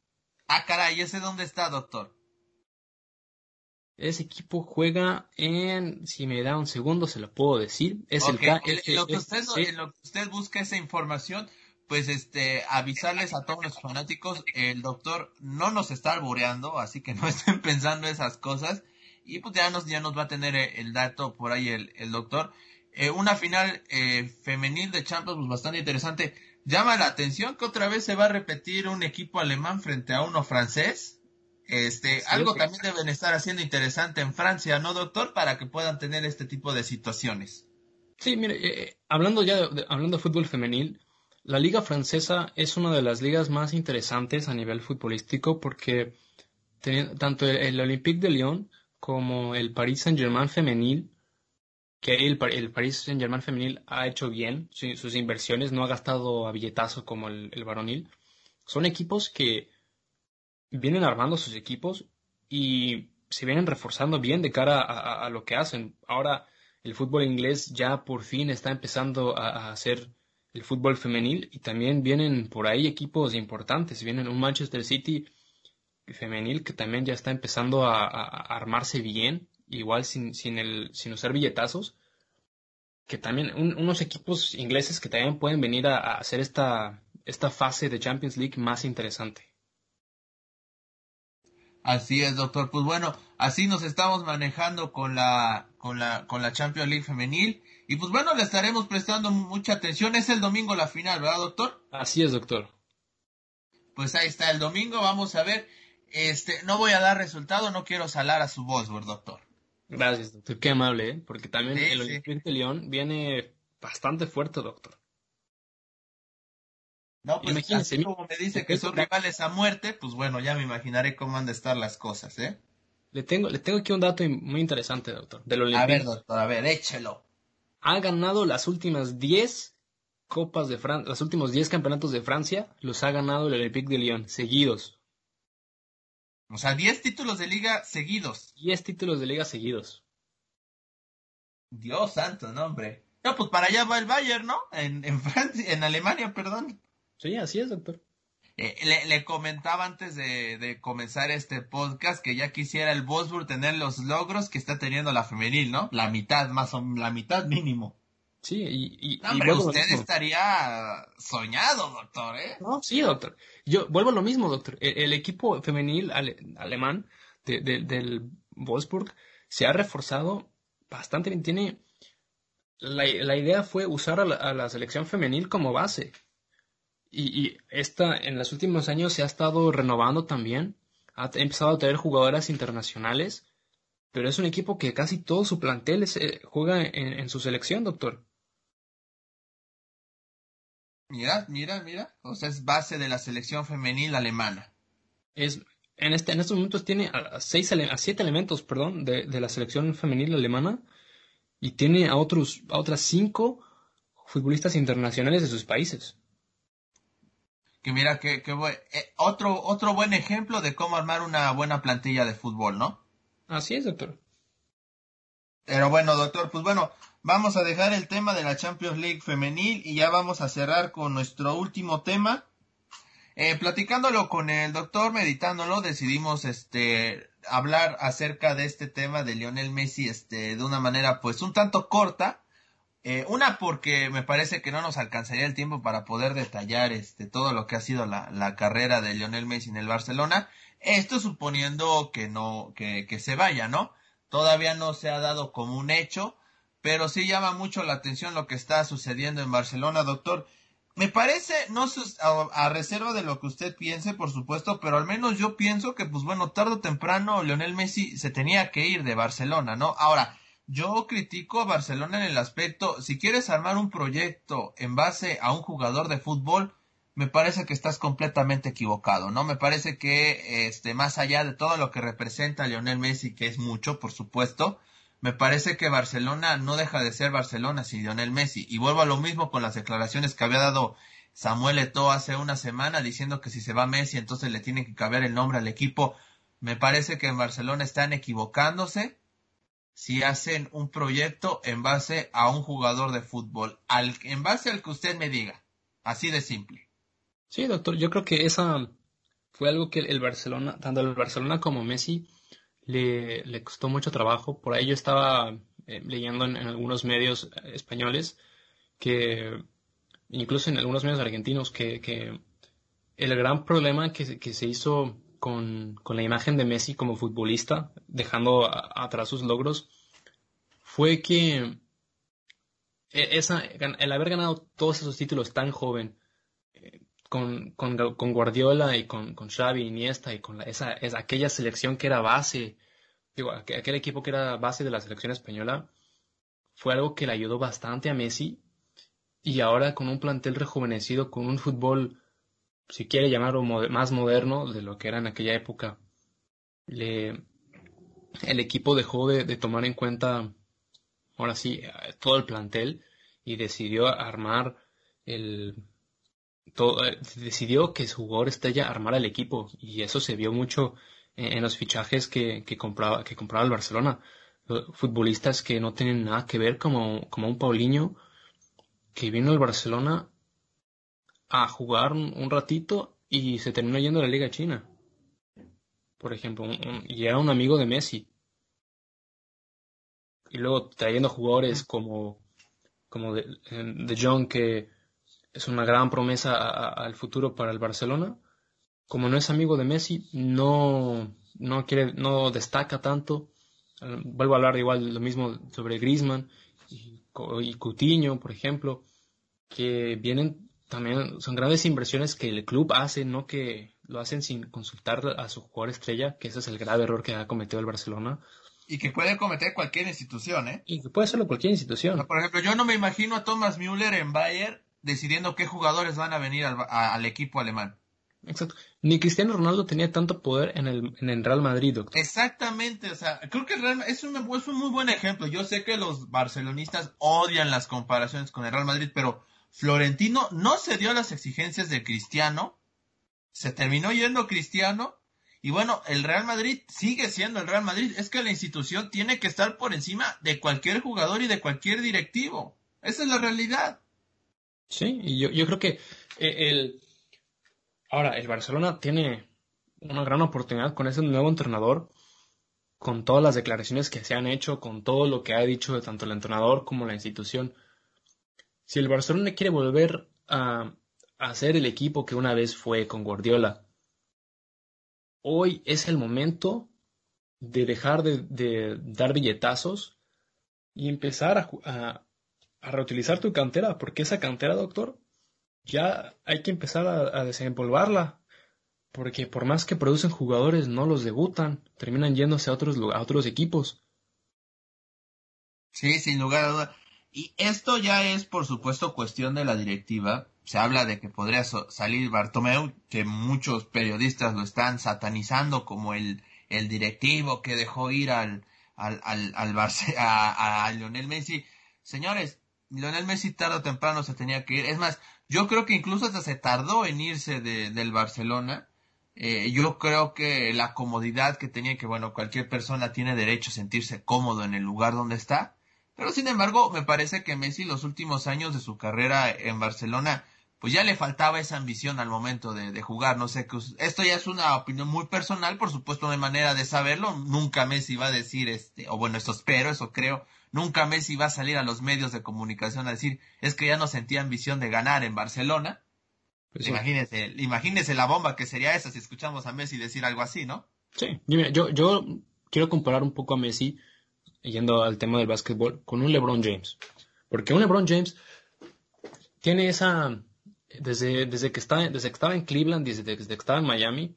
B: Ah, caray, ¿ese dónde está, doctor?
C: Ese equipo juega en, si me da un segundo, se lo puedo decir. Es el,
B: en, lo que usted, en lo que usted busca esa información, pues este, avisarles a todos los fanáticos, el doctor no nos está albureando, así que no estén pensando esas cosas. Y pues ya nos, ya nos va a tener eh, el dato por ahí el, el doctor. Eh, una final eh, femenil de Champions pues bastante interesante. Llama la atención que otra vez se va a repetir un equipo alemán frente a uno francés. Este, algo también deben estar haciendo interesante en Francia, ¿no, doctor? Para que puedan tener este tipo de situaciones.
C: Sí, mire, hablando ya hablando de fútbol femenil, la liga francesa es una de las ligas más interesantes a nivel futbolístico porque tanto el, Olympique de Lyon como el Paris Saint-Germain femenil, que el, Paris Saint-Germain femenil ha hecho bien sus inversiones, no ha gastado a billetazo como el, varonil, son equipos que vienen armando sus equipos y se vienen reforzando bien de cara a, lo que hacen. Ahora el fútbol inglés ya por fin está empezando a hacer el fútbol femenil y también vienen por ahí equipos importantes. Vienen un Manchester City femenil que también ya está empezando a, armarse bien, igual sin, sin, el, sin usar billetazos. Que también unos equipos ingleses que también pueden venir a, hacer esta, esta fase de Champions League más interesante.
B: Así es, doctor. Pues bueno, así nos estamos manejando con la, con la, con la Champions League femenil. Y pues bueno, le estaremos prestando mucha atención. Es el domingo la final, ¿verdad, doctor?
C: Así es, doctor.
B: Pues ahí está el domingo, vamos a ver. Este, no voy a dar resultado, no quiero salar a su voz, doctor?
C: Gracias, doctor. Qué amable, ¿eh? Porque también el Olympique de León viene bastante fuerte, doctor.
B: No, pues Imagínese, como me dice que son rivales a muerte, pues bueno, ya me imaginaré cómo han de estar las cosas, ¿eh?
C: Le tengo, le tengo aquí un dato muy interesante, doctor.
B: Del a ver, doctor, a ver, échelo
C: ha ganado las últimas 10 Copas de Francia, los últimos 10 campeonatos de Francia, los ha ganado el Olympique de Lyon, seguidos.
B: O sea, 10 títulos de liga seguidos.
C: 10 títulos de liga seguidos.
B: Dios santo, no, hombre. No, pues para allá va el Bayern, ¿no? En, en Francia, en Alemania, perdón.
C: Sí, así es, doctor.
B: Eh, le, comentaba antes de, comenzar este podcast que ya quisiera el Wolfsburg tener los logros que está teniendo la femenil, ¿no? La mitad, más o la mitad mínimo.
C: Sí, y,
B: hombre, usted estaría soñado, doctor, ¿eh?
C: No, sí, doctor. Yo vuelvo a lo mismo, doctor. E, el, equipo femenil alemán del Wolfsburg se ha reforzado bastante bien. Tiene la, la idea fue usar a la selección femenil como base y, esta, en los últimos años se ha estado renovando también. Ha empezado a tener jugadoras internacionales. Pero es un equipo que casi todo su plantel eh, juega en, su selección, doctor.
B: Mira, mira, mira. O sea, es base de la selección femenil alemana.
C: Es, en, este, en estos momentos tiene a, seis, a siete elementos, perdón, de, de, la selección femenil alemana. Y tiene a, otros, a otras cinco futbolistas internacionales de sus países
B: que mira que, que eh, otro otro buen ejemplo de cómo armar una buena plantilla de fútbol, ¿no?
C: Así es, doctor.
B: Pero bueno, doctor, pues bueno, vamos a dejar el tema de la Champions League femenil y ya vamos a cerrar con nuestro último tema. Eh, platicándolo con el doctor, meditándolo, decidimos este hablar acerca de este tema de Lionel Messi este de una manera pues un tanto corta, eh, una porque me parece que no nos alcanzaría el tiempo para poder detallar este todo lo que ha sido la, la carrera de Lionel Messi en el Barcelona. Esto suponiendo que no, que, que se vaya, ¿no? Todavía no se ha dado como un hecho, pero sí llama mucho la atención lo que está sucediendo en Barcelona, doctor. Me parece, no a, a, reserva de lo que usted piense, por supuesto, pero al menos yo pienso que, pues bueno, tarde o temprano Lionel Messi se tenía que ir de Barcelona, ¿no? Ahora, yo critico a Barcelona en el aspecto, si quieres armar un proyecto en base a un jugador de fútbol, me parece que estás completamente equivocado, ¿no? Me parece que, este, más allá de todo lo que representa Lionel Messi, que es mucho, por supuesto, me parece que Barcelona no deja de ser Barcelona sin Lionel Messi. Y vuelvo a lo mismo con las declaraciones que había dado Samuel Eto'o hace una semana diciendo que si se va Messi entonces le tiene que cambiar el nombre al equipo. Me parece que en Barcelona están equivocándose si hacen un proyecto en base a un jugador de fútbol, al, en base al que usted me diga. Así de simple.
C: Sí, doctor, yo creo que esa fue algo que el Barcelona, tanto el Barcelona como Messi, le, le costó mucho trabajo. Por ahí yo estaba eh, leyendo en, algunos medios españoles que, incluso en algunos medios argentinos, que, que el gran problema que, que se hizo con, con, la imagen de Messi como futbolista, dejando atrás sus logros, fue que e, esa, el haber ganado todos esos títulos tan joven, eh, con, con, con, Guardiola y con, con Xavi, Iniesta y con la, esa, esa, aquella selección que era base, digo, aquel equipo que era base de la selección española, fue algo que le ayudó bastante a Messi y ahora con un plantel rejuvenecido, con un fútbol si quiere llamarlo más moderno de lo que era en aquella época, le, el equipo dejó de, tomar en cuenta, ahora sí, todo el plantel y decidió armar el, eh, decidió que su jugador estrella armara el equipo y eso se vio mucho en, los fichajes que, que, compraba, que compraba el Barcelona. futbolistas que no tienen nada que ver como, como un Paulinho que vino al Barcelona a jugar un, ratito y se terminó yendo a la Liga China. Por ejemplo, y era un amigo de Messi. Y luego trayendo jugadores como, como de, de John, que es una gran promesa al futuro para el Barcelona. Como no es amigo de Messi, no, no quiere, no destaca tanto. Vuelvo a hablar igual lo mismo sobre Griezmann y, y Coutinho, por ejemplo, que vienen también son grandes inversiones que el club hace, no que lo hacen sin consultar a su jugador estrella, que ese es el grave error que ha cometido el Barcelona.
B: Y que puede cometer cualquier institución, ¿eh?
C: Y que puede hacerlo cualquier institución.
B: por ejemplo, yo no me imagino a Thomas Müller en Bayern decidiendo qué jugadores van a venir al, equipo alemán.
C: Exacto. Ni Cristiano Ronaldo tenía tanto poder en el, en el Real Madrid, doctor.
B: Exactamente, o sea, creo que el Real, es, un, es un muy buen ejemplo. Yo sé que los barcelonistas odian las comparaciones con el Real Madrid, pero Florentino no se dio a las exigencias de Cristiano, se terminó yendo Cristiano, y bueno, el Real Madrid sigue siendo el Real Madrid. Es que la institución tiene que estar por encima de cualquier jugador y de cualquier directivo. Esa es la realidad.
C: Sí, y yo, yo creo que eh, el... Ahora, el Barcelona tiene una gran oportunidad con ese nuevo entrenador, con todas las declaraciones que se han hecho, con todo lo que ha dicho tanto el entrenador como la institución. Si el Barcelona quiere volver a, a ser el equipo que una vez fue con Guardiola, hoy es el momento de dejar de, dar billetazos y empezar a, reutilizar tu cantera, porque esa cantera, doctor, ya hay que empezar a, a desempolvarla, porque por más que producen jugadores, no los debutan, terminan yéndose a otros, a otros equipos.
B: Sí, sin lugar a dudas. Y esto ya es, por supuesto, cuestión de la directiva. Se habla de que podría salir Bartomeu, que muchos periodistas lo están satanizando como el, el directivo que dejó ir al, al, al, al a, a, Lionel Messi. Señores, Lionel Messi tarde o temprano se tenía que ir. Es más, yo creo que incluso hasta se tardó en irse de, del Barcelona. Eh, yo creo que la comodidad que tenía, que bueno, cualquier persona tiene derecho a sentirse cómodo en el lugar donde está pero sin embargo, me parece que Messi los últimos años de su carrera en Barcelona, pues ya le faltaba esa ambición al momento de, jugar. No sé, esto ya es una opinión muy personal, por supuesto, no hay manera de saberlo. Nunca Messi va a decir, este, o bueno, eso espero, eso creo. Nunca Messi va a salir a los medios de comunicación a decir, es que ya no sentía ambición de ganar en Barcelona. Pues imagínese, imagínese la bomba que sería esa si escuchamos a Messi decir algo así, ¿no?
C: Sí, yo, yo quiero comparar un poco a Messi yendo al tema del básquetbol, con un LeBron James. Porque un LeBron James tiene esa, desde, desde, que, está, desde que estaba en Cleveland, desde, desde que estaba en Miami,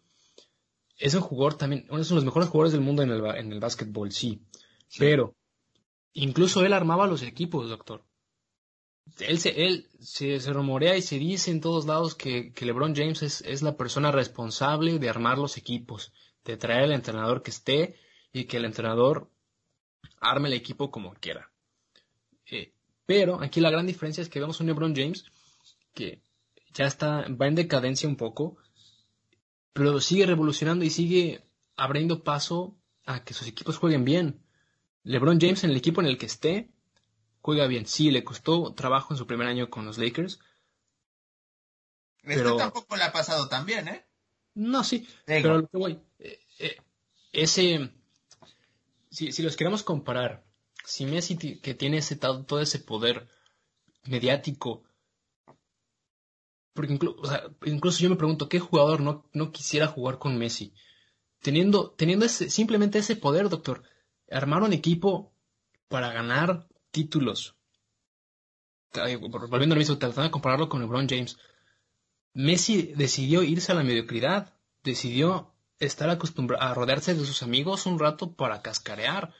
C: es un jugador también, uno de los mejores jugadores del mundo en el, en el básquetbol, sí. Pero, incluso él armaba los equipos, doctor. él se, él se, se, rumorea y se dice en todos lados que, que LeBron James es, es, la persona responsable de armar los equipos, de traer al entrenador que esté y que el entrenador arme el equipo como quiera. Eh, pero aquí la gran diferencia es que vemos un LeBron James que ya está, va en decadencia un poco, pero sigue revolucionando y sigue abriendo paso a que sus equipos jueguen bien. LeBron James en el equipo en el que esté juega bien. Sí, le costó trabajo en su primer año con los Lakers.
B: Este pero... tampoco le ha pasado tan bien, ¿eh?
C: No, sí. Pero lo que voy. Eh, eh, ese. Si, si, los queremos comparar, si Messi que tiene ese todo ese poder mediático. Porque incluso, o sea, incluso yo me pregunto, ¿qué jugador no, no quisiera jugar con Messi? Teniendo, teniendo ese, simplemente ese poder, doctor. Armar un equipo para ganar títulos. Volviendo al mismo, tratando de compararlo con LeBron James. Messi decidió irse a la mediocridad, decidió estar acostumbrado a rodearse de sus amigos un rato para cascarear.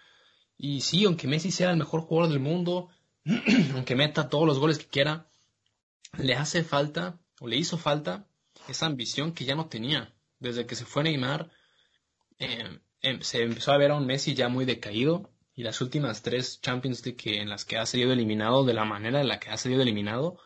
C: Y sí, aunque Messi sea el mejor jugador del mundo, aunque meta todos los goles que quiera, le hace falta, o le hizo falta, esa ambición que ya no tenía. Desde que se fue Neymar, eh, se empezó a ver a un Messi ya muy decaído, y las últimas tres Champions League que, en las que ha salido eliminado de la manera en la que ha salido eliminado,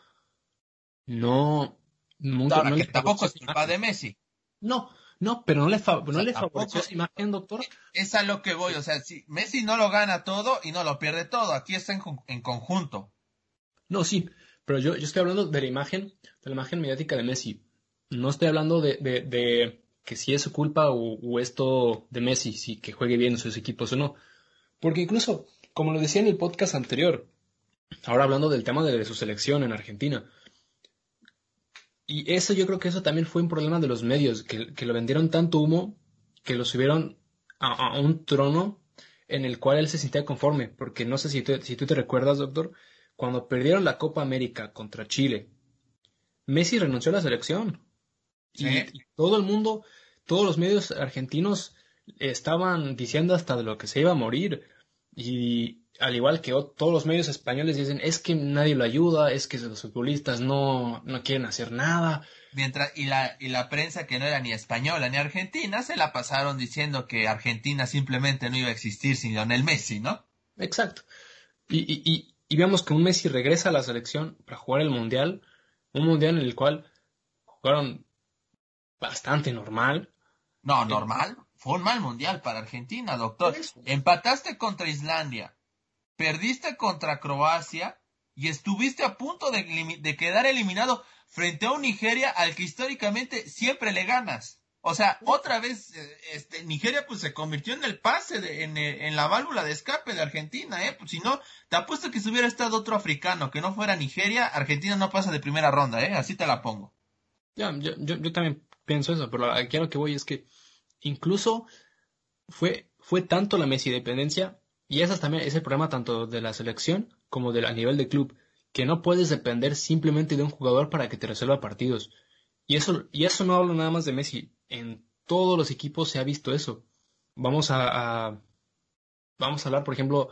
C: no.
B: Nunca, no que tampoco es culpa de Messi.
C: No, no, pero no le, no le favoreció esa imagen, doctor.
B: Es a lo que voy, o sea, si Messi no lo gana todo y no lo pierde todo, aquí está en, en conjunto.
C: No, sí, pero yo, yo estoy hablando de la imagen, de la imagen mediática de Messi. No estoy hablando de, de, de que si es su culpa o, esto de Messi, si que juegue bien en sus equipos o no. Porque incluso, como lo decía en el podcast anterior, ahora hablando del tema de su selección en Argentina, y eso yo creo que eso también fue un problema de los medios, que, que lo vendieron tanto humo que lo subieron a, a, un trono en el cual él se sentía conforme, porque no sé si, si tú te recuerdas, doctor, cuando perdieron la Copa América contra Chile, Messi renunció a la selección. ¿Sí? Y, y todo el mundo, todos los medios argentinos estaban diciendo hasta de lo que se iba a morir. Y al igual que todos los medios españoles dicen, es que nadie lo ayuda, es que los futbolistas no, no quieren hacer nada.
B: Mientras, y la, y la prensa que no era ni española ni argentina se la pasaron diciendo que Argentina simplemente no iba a existir sin Lionel Messi, ¿no?
C: Exacto. Y, y, y, y vemos que un Messi regresa a la selección para jugar el Mundial, un Mundial en el cual jugaron bastante normal.
B: No, normal. Fue un mal mundial para Argentina, doctor. Empataste contra Islandia, perdiste contra Croacia y estuviste a punto de, de, quedar eliminado frente a un Nigeria al que históricamente siempre le ganas. O sea, otra vez, este, Nigeria pues se convirtió en el pase, de, en, en, la válvula de escape de Argentina, ¿eh? Pues si no, te apuesto que si hubiera estado otro africano que no fuera Nigeria, Argentina no pasa de primera ronda, ¿eh? Así te la pongo.
C: Ya, yo, yo, yo también pienso eso, pero aquí a lo que voy es que Incluso fue, fue tanto la Messi dependencia, y ese también es el problema tanto de la selección como de, a nivel de club, que no puedes depender simplemente de un jugador para que te resuelva partidos. Y eso, y eso no hablo nada más de Messi. En todos los equipos se ha visto eso. Vamos a, a vamos a hablar, por ejemplo,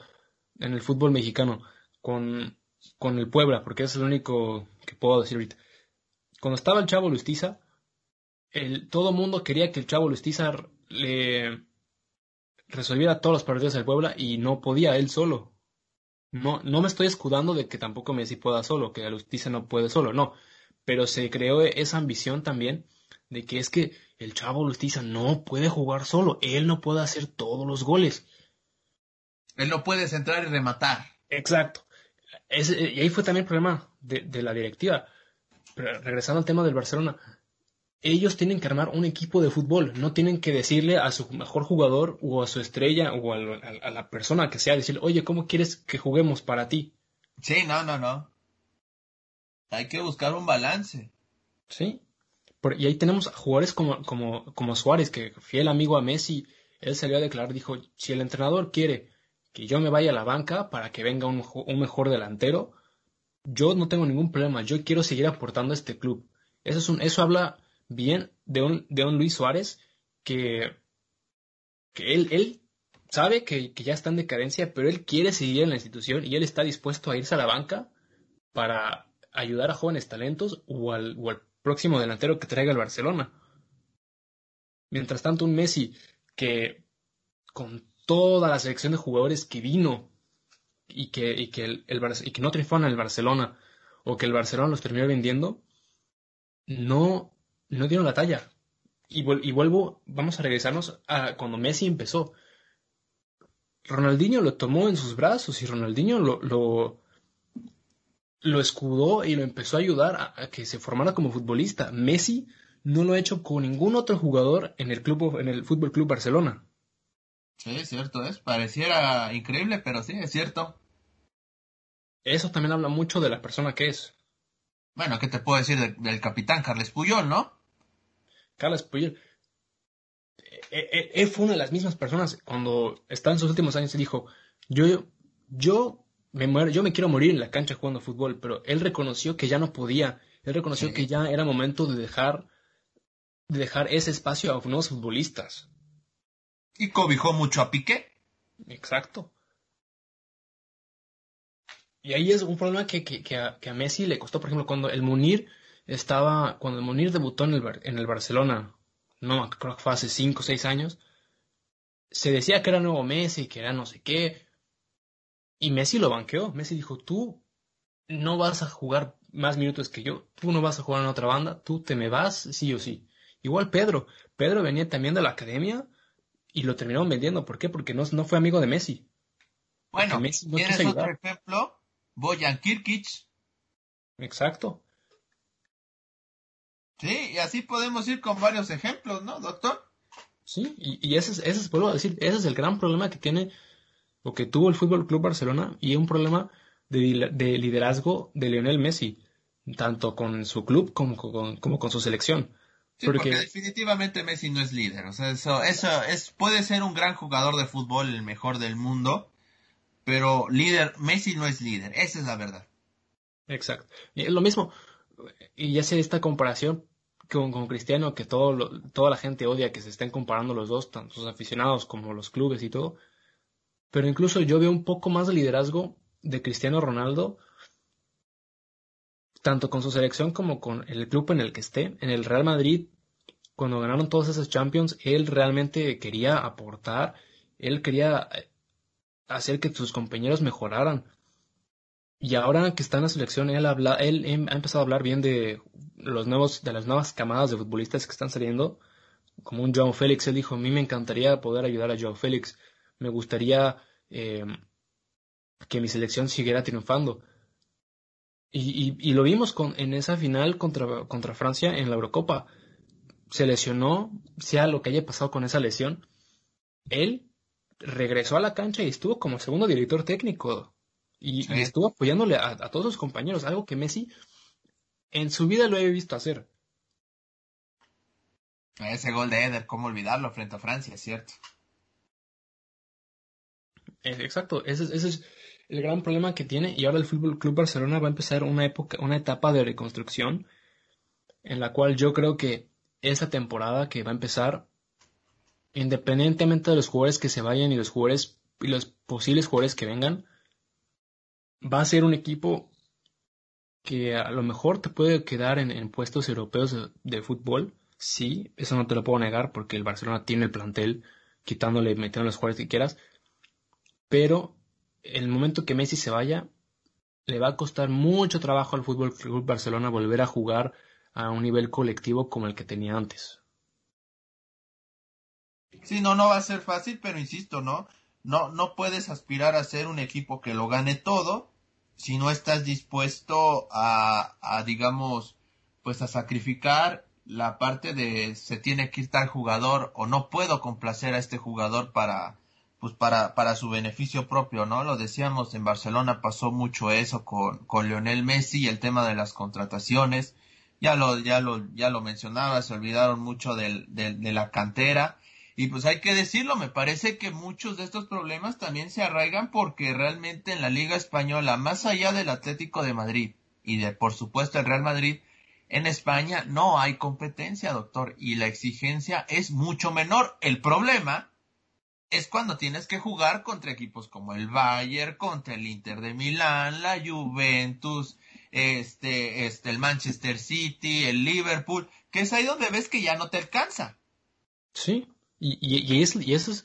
C: en el fútbol mexicano, con, con el Puebla, porque es el único que puedo decir ahorita. Cuando estaba el Chavo Lustiza, el, todo mundo quería que el Chavo Lustizar le resolviera todos los partidos del Puebla y no podía él solo. No, no me estoy escudando de que tampoco Messi pueda solo, que Lustiza no puede solo, no. Pero se creó esa ambición también de que es que el Chavo Lustiza no puede jugar solo, él no puede hacer todos los goles.
B: Él no puede centrar y rematar.
C: Exacto. y ahí fue también el problema de, de la directiva. Pero regresando al tema del Barcelona, ellos tienen que armar un equipo de fútbol, no tienen que decirle a su mejor jugador o a su estrella o a, a, a la persona que sea, decirle, oye, ¿cómo quieres que juguemos para ti?
B: Sí, no, no, no. Hay que buscar un balance.
C: Sí. Por, y ahí tenemos jugadores como, como, como Suárez, que fiel amigo a Messi, él salió a declarar, dijo, si el entrenador quiere que yo me vaya a la banca para que venga un, un mejor delantero, yo no tengo ningún problema, yo quiero seguir aportando a este club. Eso, es un, eso habla bien de un, de un Luis Suárez que, que él, él sabe que, que, ya está en decadencia, pero él quiere seguir en la institución y él está dispuesto a irse a la banca para ayudar a jóvenes talentos o al, o próximo delantero que traiga el Barcelona. Mientras tanto, un Messi que con toda la selección de jugadores que vino y que, y que, el, y que no triunfaron en el Barcelona o que el Barcelona los terminó vendiendo, no, no dieron la talla. Y, y vuelvo, vamos a regresarnos a cuando Messi empezó. Ronaldinho lo tomó en sus brazos y Ronaldinho lo, lo, lo escudó y lo empezó a ayudar a, a, que se formara como futbolista. Messi no lo ha hecho con ningún otro jugador en el club, en el Fútbol Club Barcelona.
B: Sí, cierto es. Pareciera increíble, pero sí, es cierto.
C: Eso también habla mucho de la persona que es.
B: Bueno, ¿qué te puedo decir del, del capitán Carles Puyol, no?
C: Carles Puyol. Él, él, fue una de las mismas personas cuando estaba en sus últimos años y dijo, yo, yo me muero, yo me quiero morir en la cancha jugando fútbol, pero él reconoció que ya no podía, él reconoció sí. que ya era momento de dejar, de dejar ese espacio a nuevos futbolistas.
B: Y cobijó mucho a Piqué.
C: Exacto. Y ahí es un problema que, que, que, a, que, a, Messi le costó, por ejemplo, cuando el Munir estaba, cuando el Munir debutó en el, en el Barcelona, no, creo que fue hace 5 o 6 años, se decía que era nuevo Messi, que era no sé qué, y Messi lo banqueó. Messi dijo, tú no vas a jugar más minutos que yo, tú no vas a jugar en otra banda, tú te me vas sí o sí. Igual Pedro, Pedro venía también de la academia y lo terminaron vendiendo. ¿Por qué? Porque no, no fue amigo de Messi.
B: Bueno, Messi no ¿tienes otro ejemplo? Boyan Kirkic.
C: Exacto.
B: Sí, y así podemos ir con varios ejemplos, ¿no, doctor?
C: Sí, y, y ese, es, ese es, vuelvo a decir, ese es el gran problema que tiene o que tuvo el Fútbol Club Barcelona y es un problema de, de, liderazgo de Lionel Messi, tanto con su club como con, como con su selección.
B: Sí, porque... porque... definitivamente Messi no es líder, o sea, eso, eso es, puede ser un gran jugador de fútbol, el mejor del mundo, pero líder, Messi no es líder, esa es la verdad.
C: Exacto. Y lo mismo, y ya sé esta comparación con, Cristiano, que todo lo, toda la gente odia que se estén comparando los dos, tanto los aficionados como los clubes y todo, pero incluso yo veo un poco más de liderazgo de Cristiano Ronaldo, tanto con su selección como con el club en el que esté. En el Real Madrid, cuando ganaron todos esos Champions, él realmente quería aportar, él quería hacer que sus compañeros mejoraran. Y ahora que está en la selección, él, ha empezado a hablar bien de los nuevos, de las nuevas camadas de futbolistas que están saliendo, como un Joao Félix. Él dijo, a mí me encantaría poder ayudar a Joao Félix. Me gustaría eh, que mi selección siguiera triunfando. Y, y, y, lo vimos con, en esa final contra, contra Francia en la Eurocopa. Se lesionó, sea lo que haya pasado con esa lesión. Él regresó a la cancha y estuvo como segundo director técnico. Y, sí. y estuvo apoyándole a, a, todos sus compañeros, algo que Messi en su vida lo he visto hacer.
B: Ese gol de Eder, ¿cómo olvidarlo frente a Francia, es cierto?
C: Exacto, ese, ese, es el gran problema que tiene y ahora el Fútbol Club Barcelona va a empezar una época, una etapa de reconstrucción en la cual yo creo que esa temporada que va a empezar, independientemente de los jugadores que se vayan y los jugadores y los posibles jugadores que vengan, va a ser un equipo que a lo mejor te puede quedar en, en puestos europeos de, fútbol. Sí, eso no te lo puedo negar porque el Barcelona tiene el plantel, quitándole metiendo los jugadores que quieras. Pero el momento que Messi se vaya, le va a costar mucho trabajo al Fútbol Club Barcelona volver a jugar a un nivel colectivo como el que tenía antes.
B: Sí, no, no va a ser fácil, pero insisto, ¿no? No, no puedes aspirar a ser un equipo que lo gane todo si no estás dispuesto a, a digamos, pues a sacrificar la parte de se tiene que ir tal jugador o no puedo complacer a este jugador para, pues para, para su beneficio propio, ¿no? Lo decíamos, en Barcelona pasó mucho eso con, con Lionel Messi y el tema de las contrataciones. Ya lo, ya lo, ya lo mencionaba, se olvidaron mucho del, del, de la cantera. Y pues hay que decirlo, me parece que muchos de estos problemas también se arraigan porque realmente en la Liga Española, más allá del Atlético de Madrid y de, por supuesto, el Real Madrid, en España no hay competencia, doctor, y la exigencia es mucho menor. El problema es cuando tienes que jugar contra equipos como el Bayern, contra el Inter de Milán, la Juventus, este, este, el Manchester City, el Liverpool, que es ahí donde ves que ya no te alcanza.
C: Sí, y, y, eso, y eso es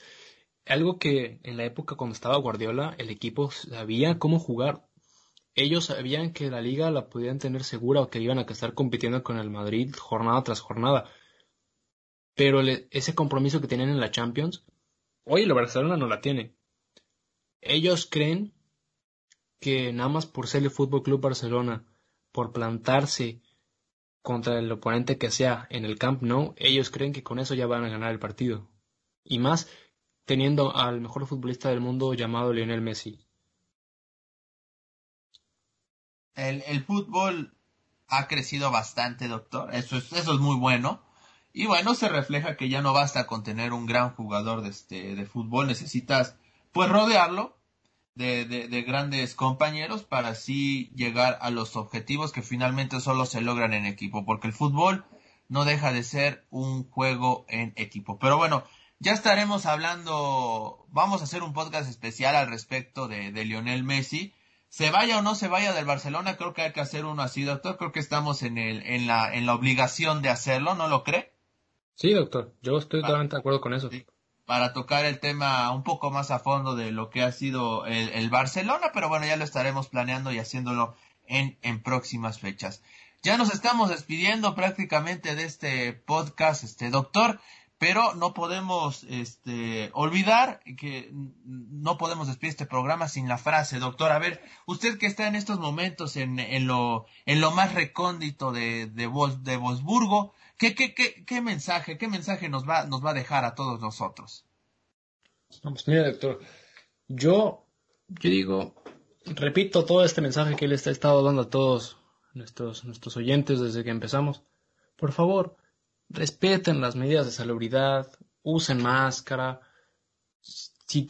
C: algo que en la época cuando estaba Guardiola, el equipo sabía cómo jugar. Ellos sabían que la liga la podían tener segura o que iban a estar compitiendo con el Madrid jornada tras jornada. Pero ese compromiso que tienen en la Champions, hoy el Barcelona no la tiene. Ellos creen que nada más por ser el Fútbol Club Barcelona, por plantarse contra el oponente que sea en el Camp Nou, ellos creen que con eso ya van a ganar el partido. Y más teniendo al mejor futbolista del mundo llamado Lionel Messi.
B: El, el fútbol ha crecido bastante, doctor. Eso es, eso es muy bueno. Y bueno, se refleja que ya no basta con tener un gran jugador de, este, de fútbol. Necesitas, pues, rodearlo de, grandes compañeros para así llegar a los objetivos que finalmente solo se logran en equipo, porque el fútbol no deja de ser un juego en equipo. Pero bueno, ya estaremos hablando, vamos a hacer un podcast especial al respecto de, de Lionel Messi. Se vaya o no se vaya del Barcelona, creo que hay que hacer uno así, doctor. Creo que estamos en, el, en, la, en la obligación de hacerlo, ¿no lo cree?
C: Sí, doctor, yo estoy totalmente de acuerdo con eso
B: para tocar el tema un poco más a fondo de lo que ha sido el, Barcelona, pero bueno, ya lo estaremos planeando y haciéndolo en, en próximas fechas. Ya nos estamos despidiendo prácticamente de este podcast, este doctor, pero no podemos este, olvidar que no podemos despedir este programa sin la frase, doctor. A ver, usted que está en estos momentos en, en, lo, en lo más recóndito de, de, de ¿Qué, qué, qué, qué mensaje, qué mensaje nos va, nos va a dejar a todos nosotros?
C: Vamos, mira, doctor, yo, yo digo, repito todo este mensaje que él está estado dando a todos nuestros, nuestros oyentes desde que empezamos. Por favor, respeten las medidas de salubridad, usen máscara. Si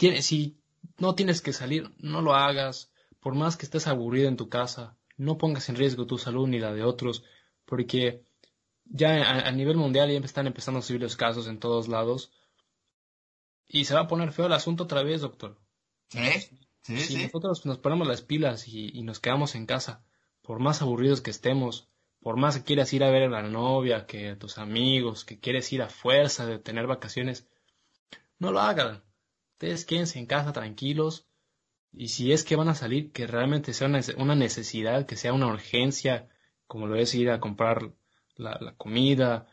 C: no tienes que salir, no lo hagas. Por más que estés aburrido en tu casa, no pongas en riesgo tu salud ni la de otros, porque ya a, nivel mundial ya están empezando a subir los casos en todos lados. Y se va a poner feo el asunto otra vez, doctor.
B: Sí, sí,
C: si nosotros nos ponemos las pilas y, nos quedamos en casa, por más aburridos que estemos, por más que quieras ir a ver a la novia, que a tus amigos, que quieres ir a fuerza de tener vacaciones, no lo hagan. Ustedes quédense en casa tranquilos. Y si es que van a salir, que realmente sea una necesidad, que sea una urgencia, como lo es ir a comprar la, comida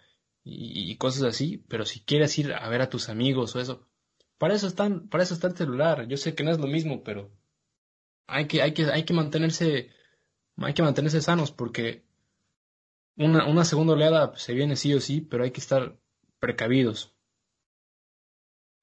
C: y, cosas así, pero si quieres ir a ver a tus amigos o eso, para eso están, para eso está el celular. Yo sé que no es lo mismo, pero hay que, hay que, hay que mantenerse, hay que mantenerse sanos porque una, una segunda oleada se viene sí o sí, pero hay que estar precavidos.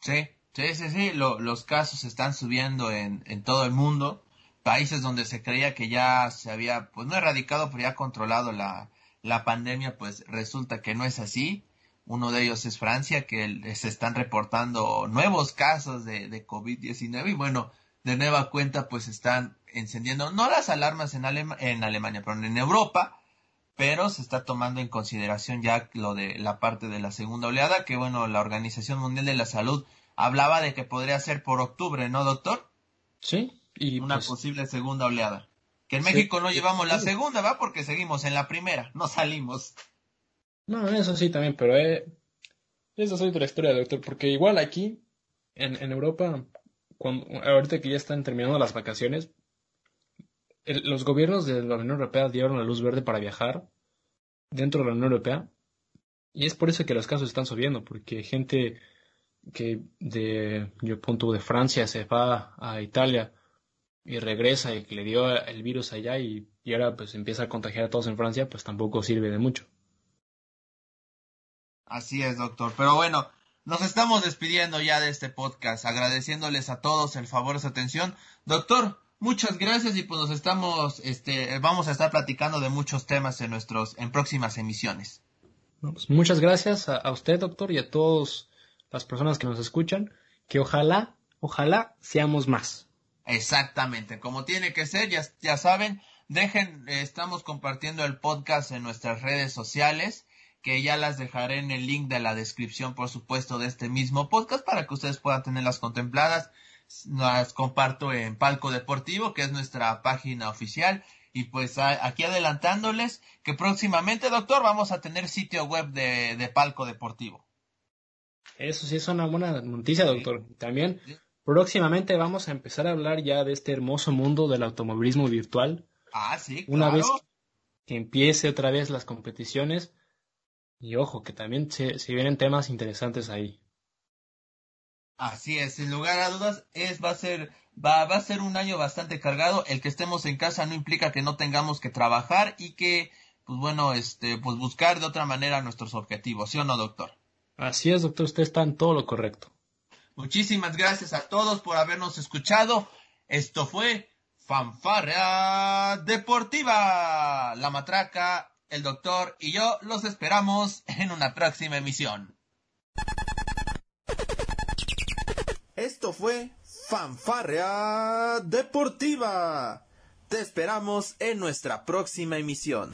B: Sí, sí, sí, sí, los casos están subiendo en, en todo el mundo. Países donde se creía que ya se había, pues no erradicado, pero ya controlado la, la pandemia, pues resulta que no es así. Uno de ellos es Francia, que se están reportando nuevos casos de, de COVID-19 y bueno, de nueva cuenta pues están encendiendo, no las alarmas en, en Alemania, pero en Europa, pero se está tomando en consideración ya lo de la parte de la segunda oleada, que bueno, la Organización Mundial de la Salud hablaba de que podría ser por octubre, ¿no, doctor?
C: Sí.
B: Y una pues posible segunda oleada. Que en México no llevamos la segunda, ¿va? Porque seguimos en la primera, no salimos.
C: No, eso sí también, pero eh, esa es otra historia, doctor, porque igual aquí, en, en Europa, cuando, ahorita que ya están terminando las vacaciones, los gobiernos de la Unión Europea dieron la luz verde para viajar dentro de la Unión Europea, y es por eso que los casos están subiendo, porque gente que de, yo punto de Francia se va a Italia y regresa y que le dio el virus allá y, y ahora pues empieza a contagiar a todos en Francia, pues tampoco sirve de mucho.
B: Así es, doctor. Pero bueno, nos estamos despidiendo ya de este podcast, agradeciéndoles a todos el favor de su atención. Doctor, muchas gracias y pues nos estamos, este, vamos a estar platicando de muchos temas en nuestros, en próximas emisiones.
C: Pues muchas gracias a, a usted, doctor, y a todas las personas que nos escuchan, que ojalá, ojalá seamos más.
B: Exactamente, como tiene que ser, ya, ya saben, dejen, estamos compartiendo el podcast en nuestras redes sociales, que ya las dejaré en el link de la descripción, por supuesto, de este mismo podcast para que ustedes puedan tenerlas contempladas. Las comparto en Palco Deportivo, que es nuestra página oficial, Y pues aquí adelantándoles que próximamente, doctor, vamos a tener sitio web de, de Palco Deportivo.
C: Eso sí es una buena noticia, doctor. También próximamente vamos a empezar a hablar ya de este hermoso mundo del automovilismo virtual.
B: Ah, sí,
C: Una vez que empiece otra vez las competiciones. Y ojo, que también se, se vienen temas interesantes ahí.
B: Así es, sin lugar a dudas, es, va a ser, va, va a ser un año bastante cargado. El que estemos en casa no implica que no tengamos que trabajar y que, pues bueno, este, pues buscar de otra manera nuestros objetivos, ¿sí o no, doctor?
C: Así es, doctor, usted está en todo lo correcto.
B: Muchísimas gracias a todos por habernos escuchado. Esto fue Fanfarria Deportiva. La matraca, el doctor y yo los esperamos en una próxima emisión.
A: Esto fue Fanfarria Deportiva. Te esperamos en nuestra próxima emisión.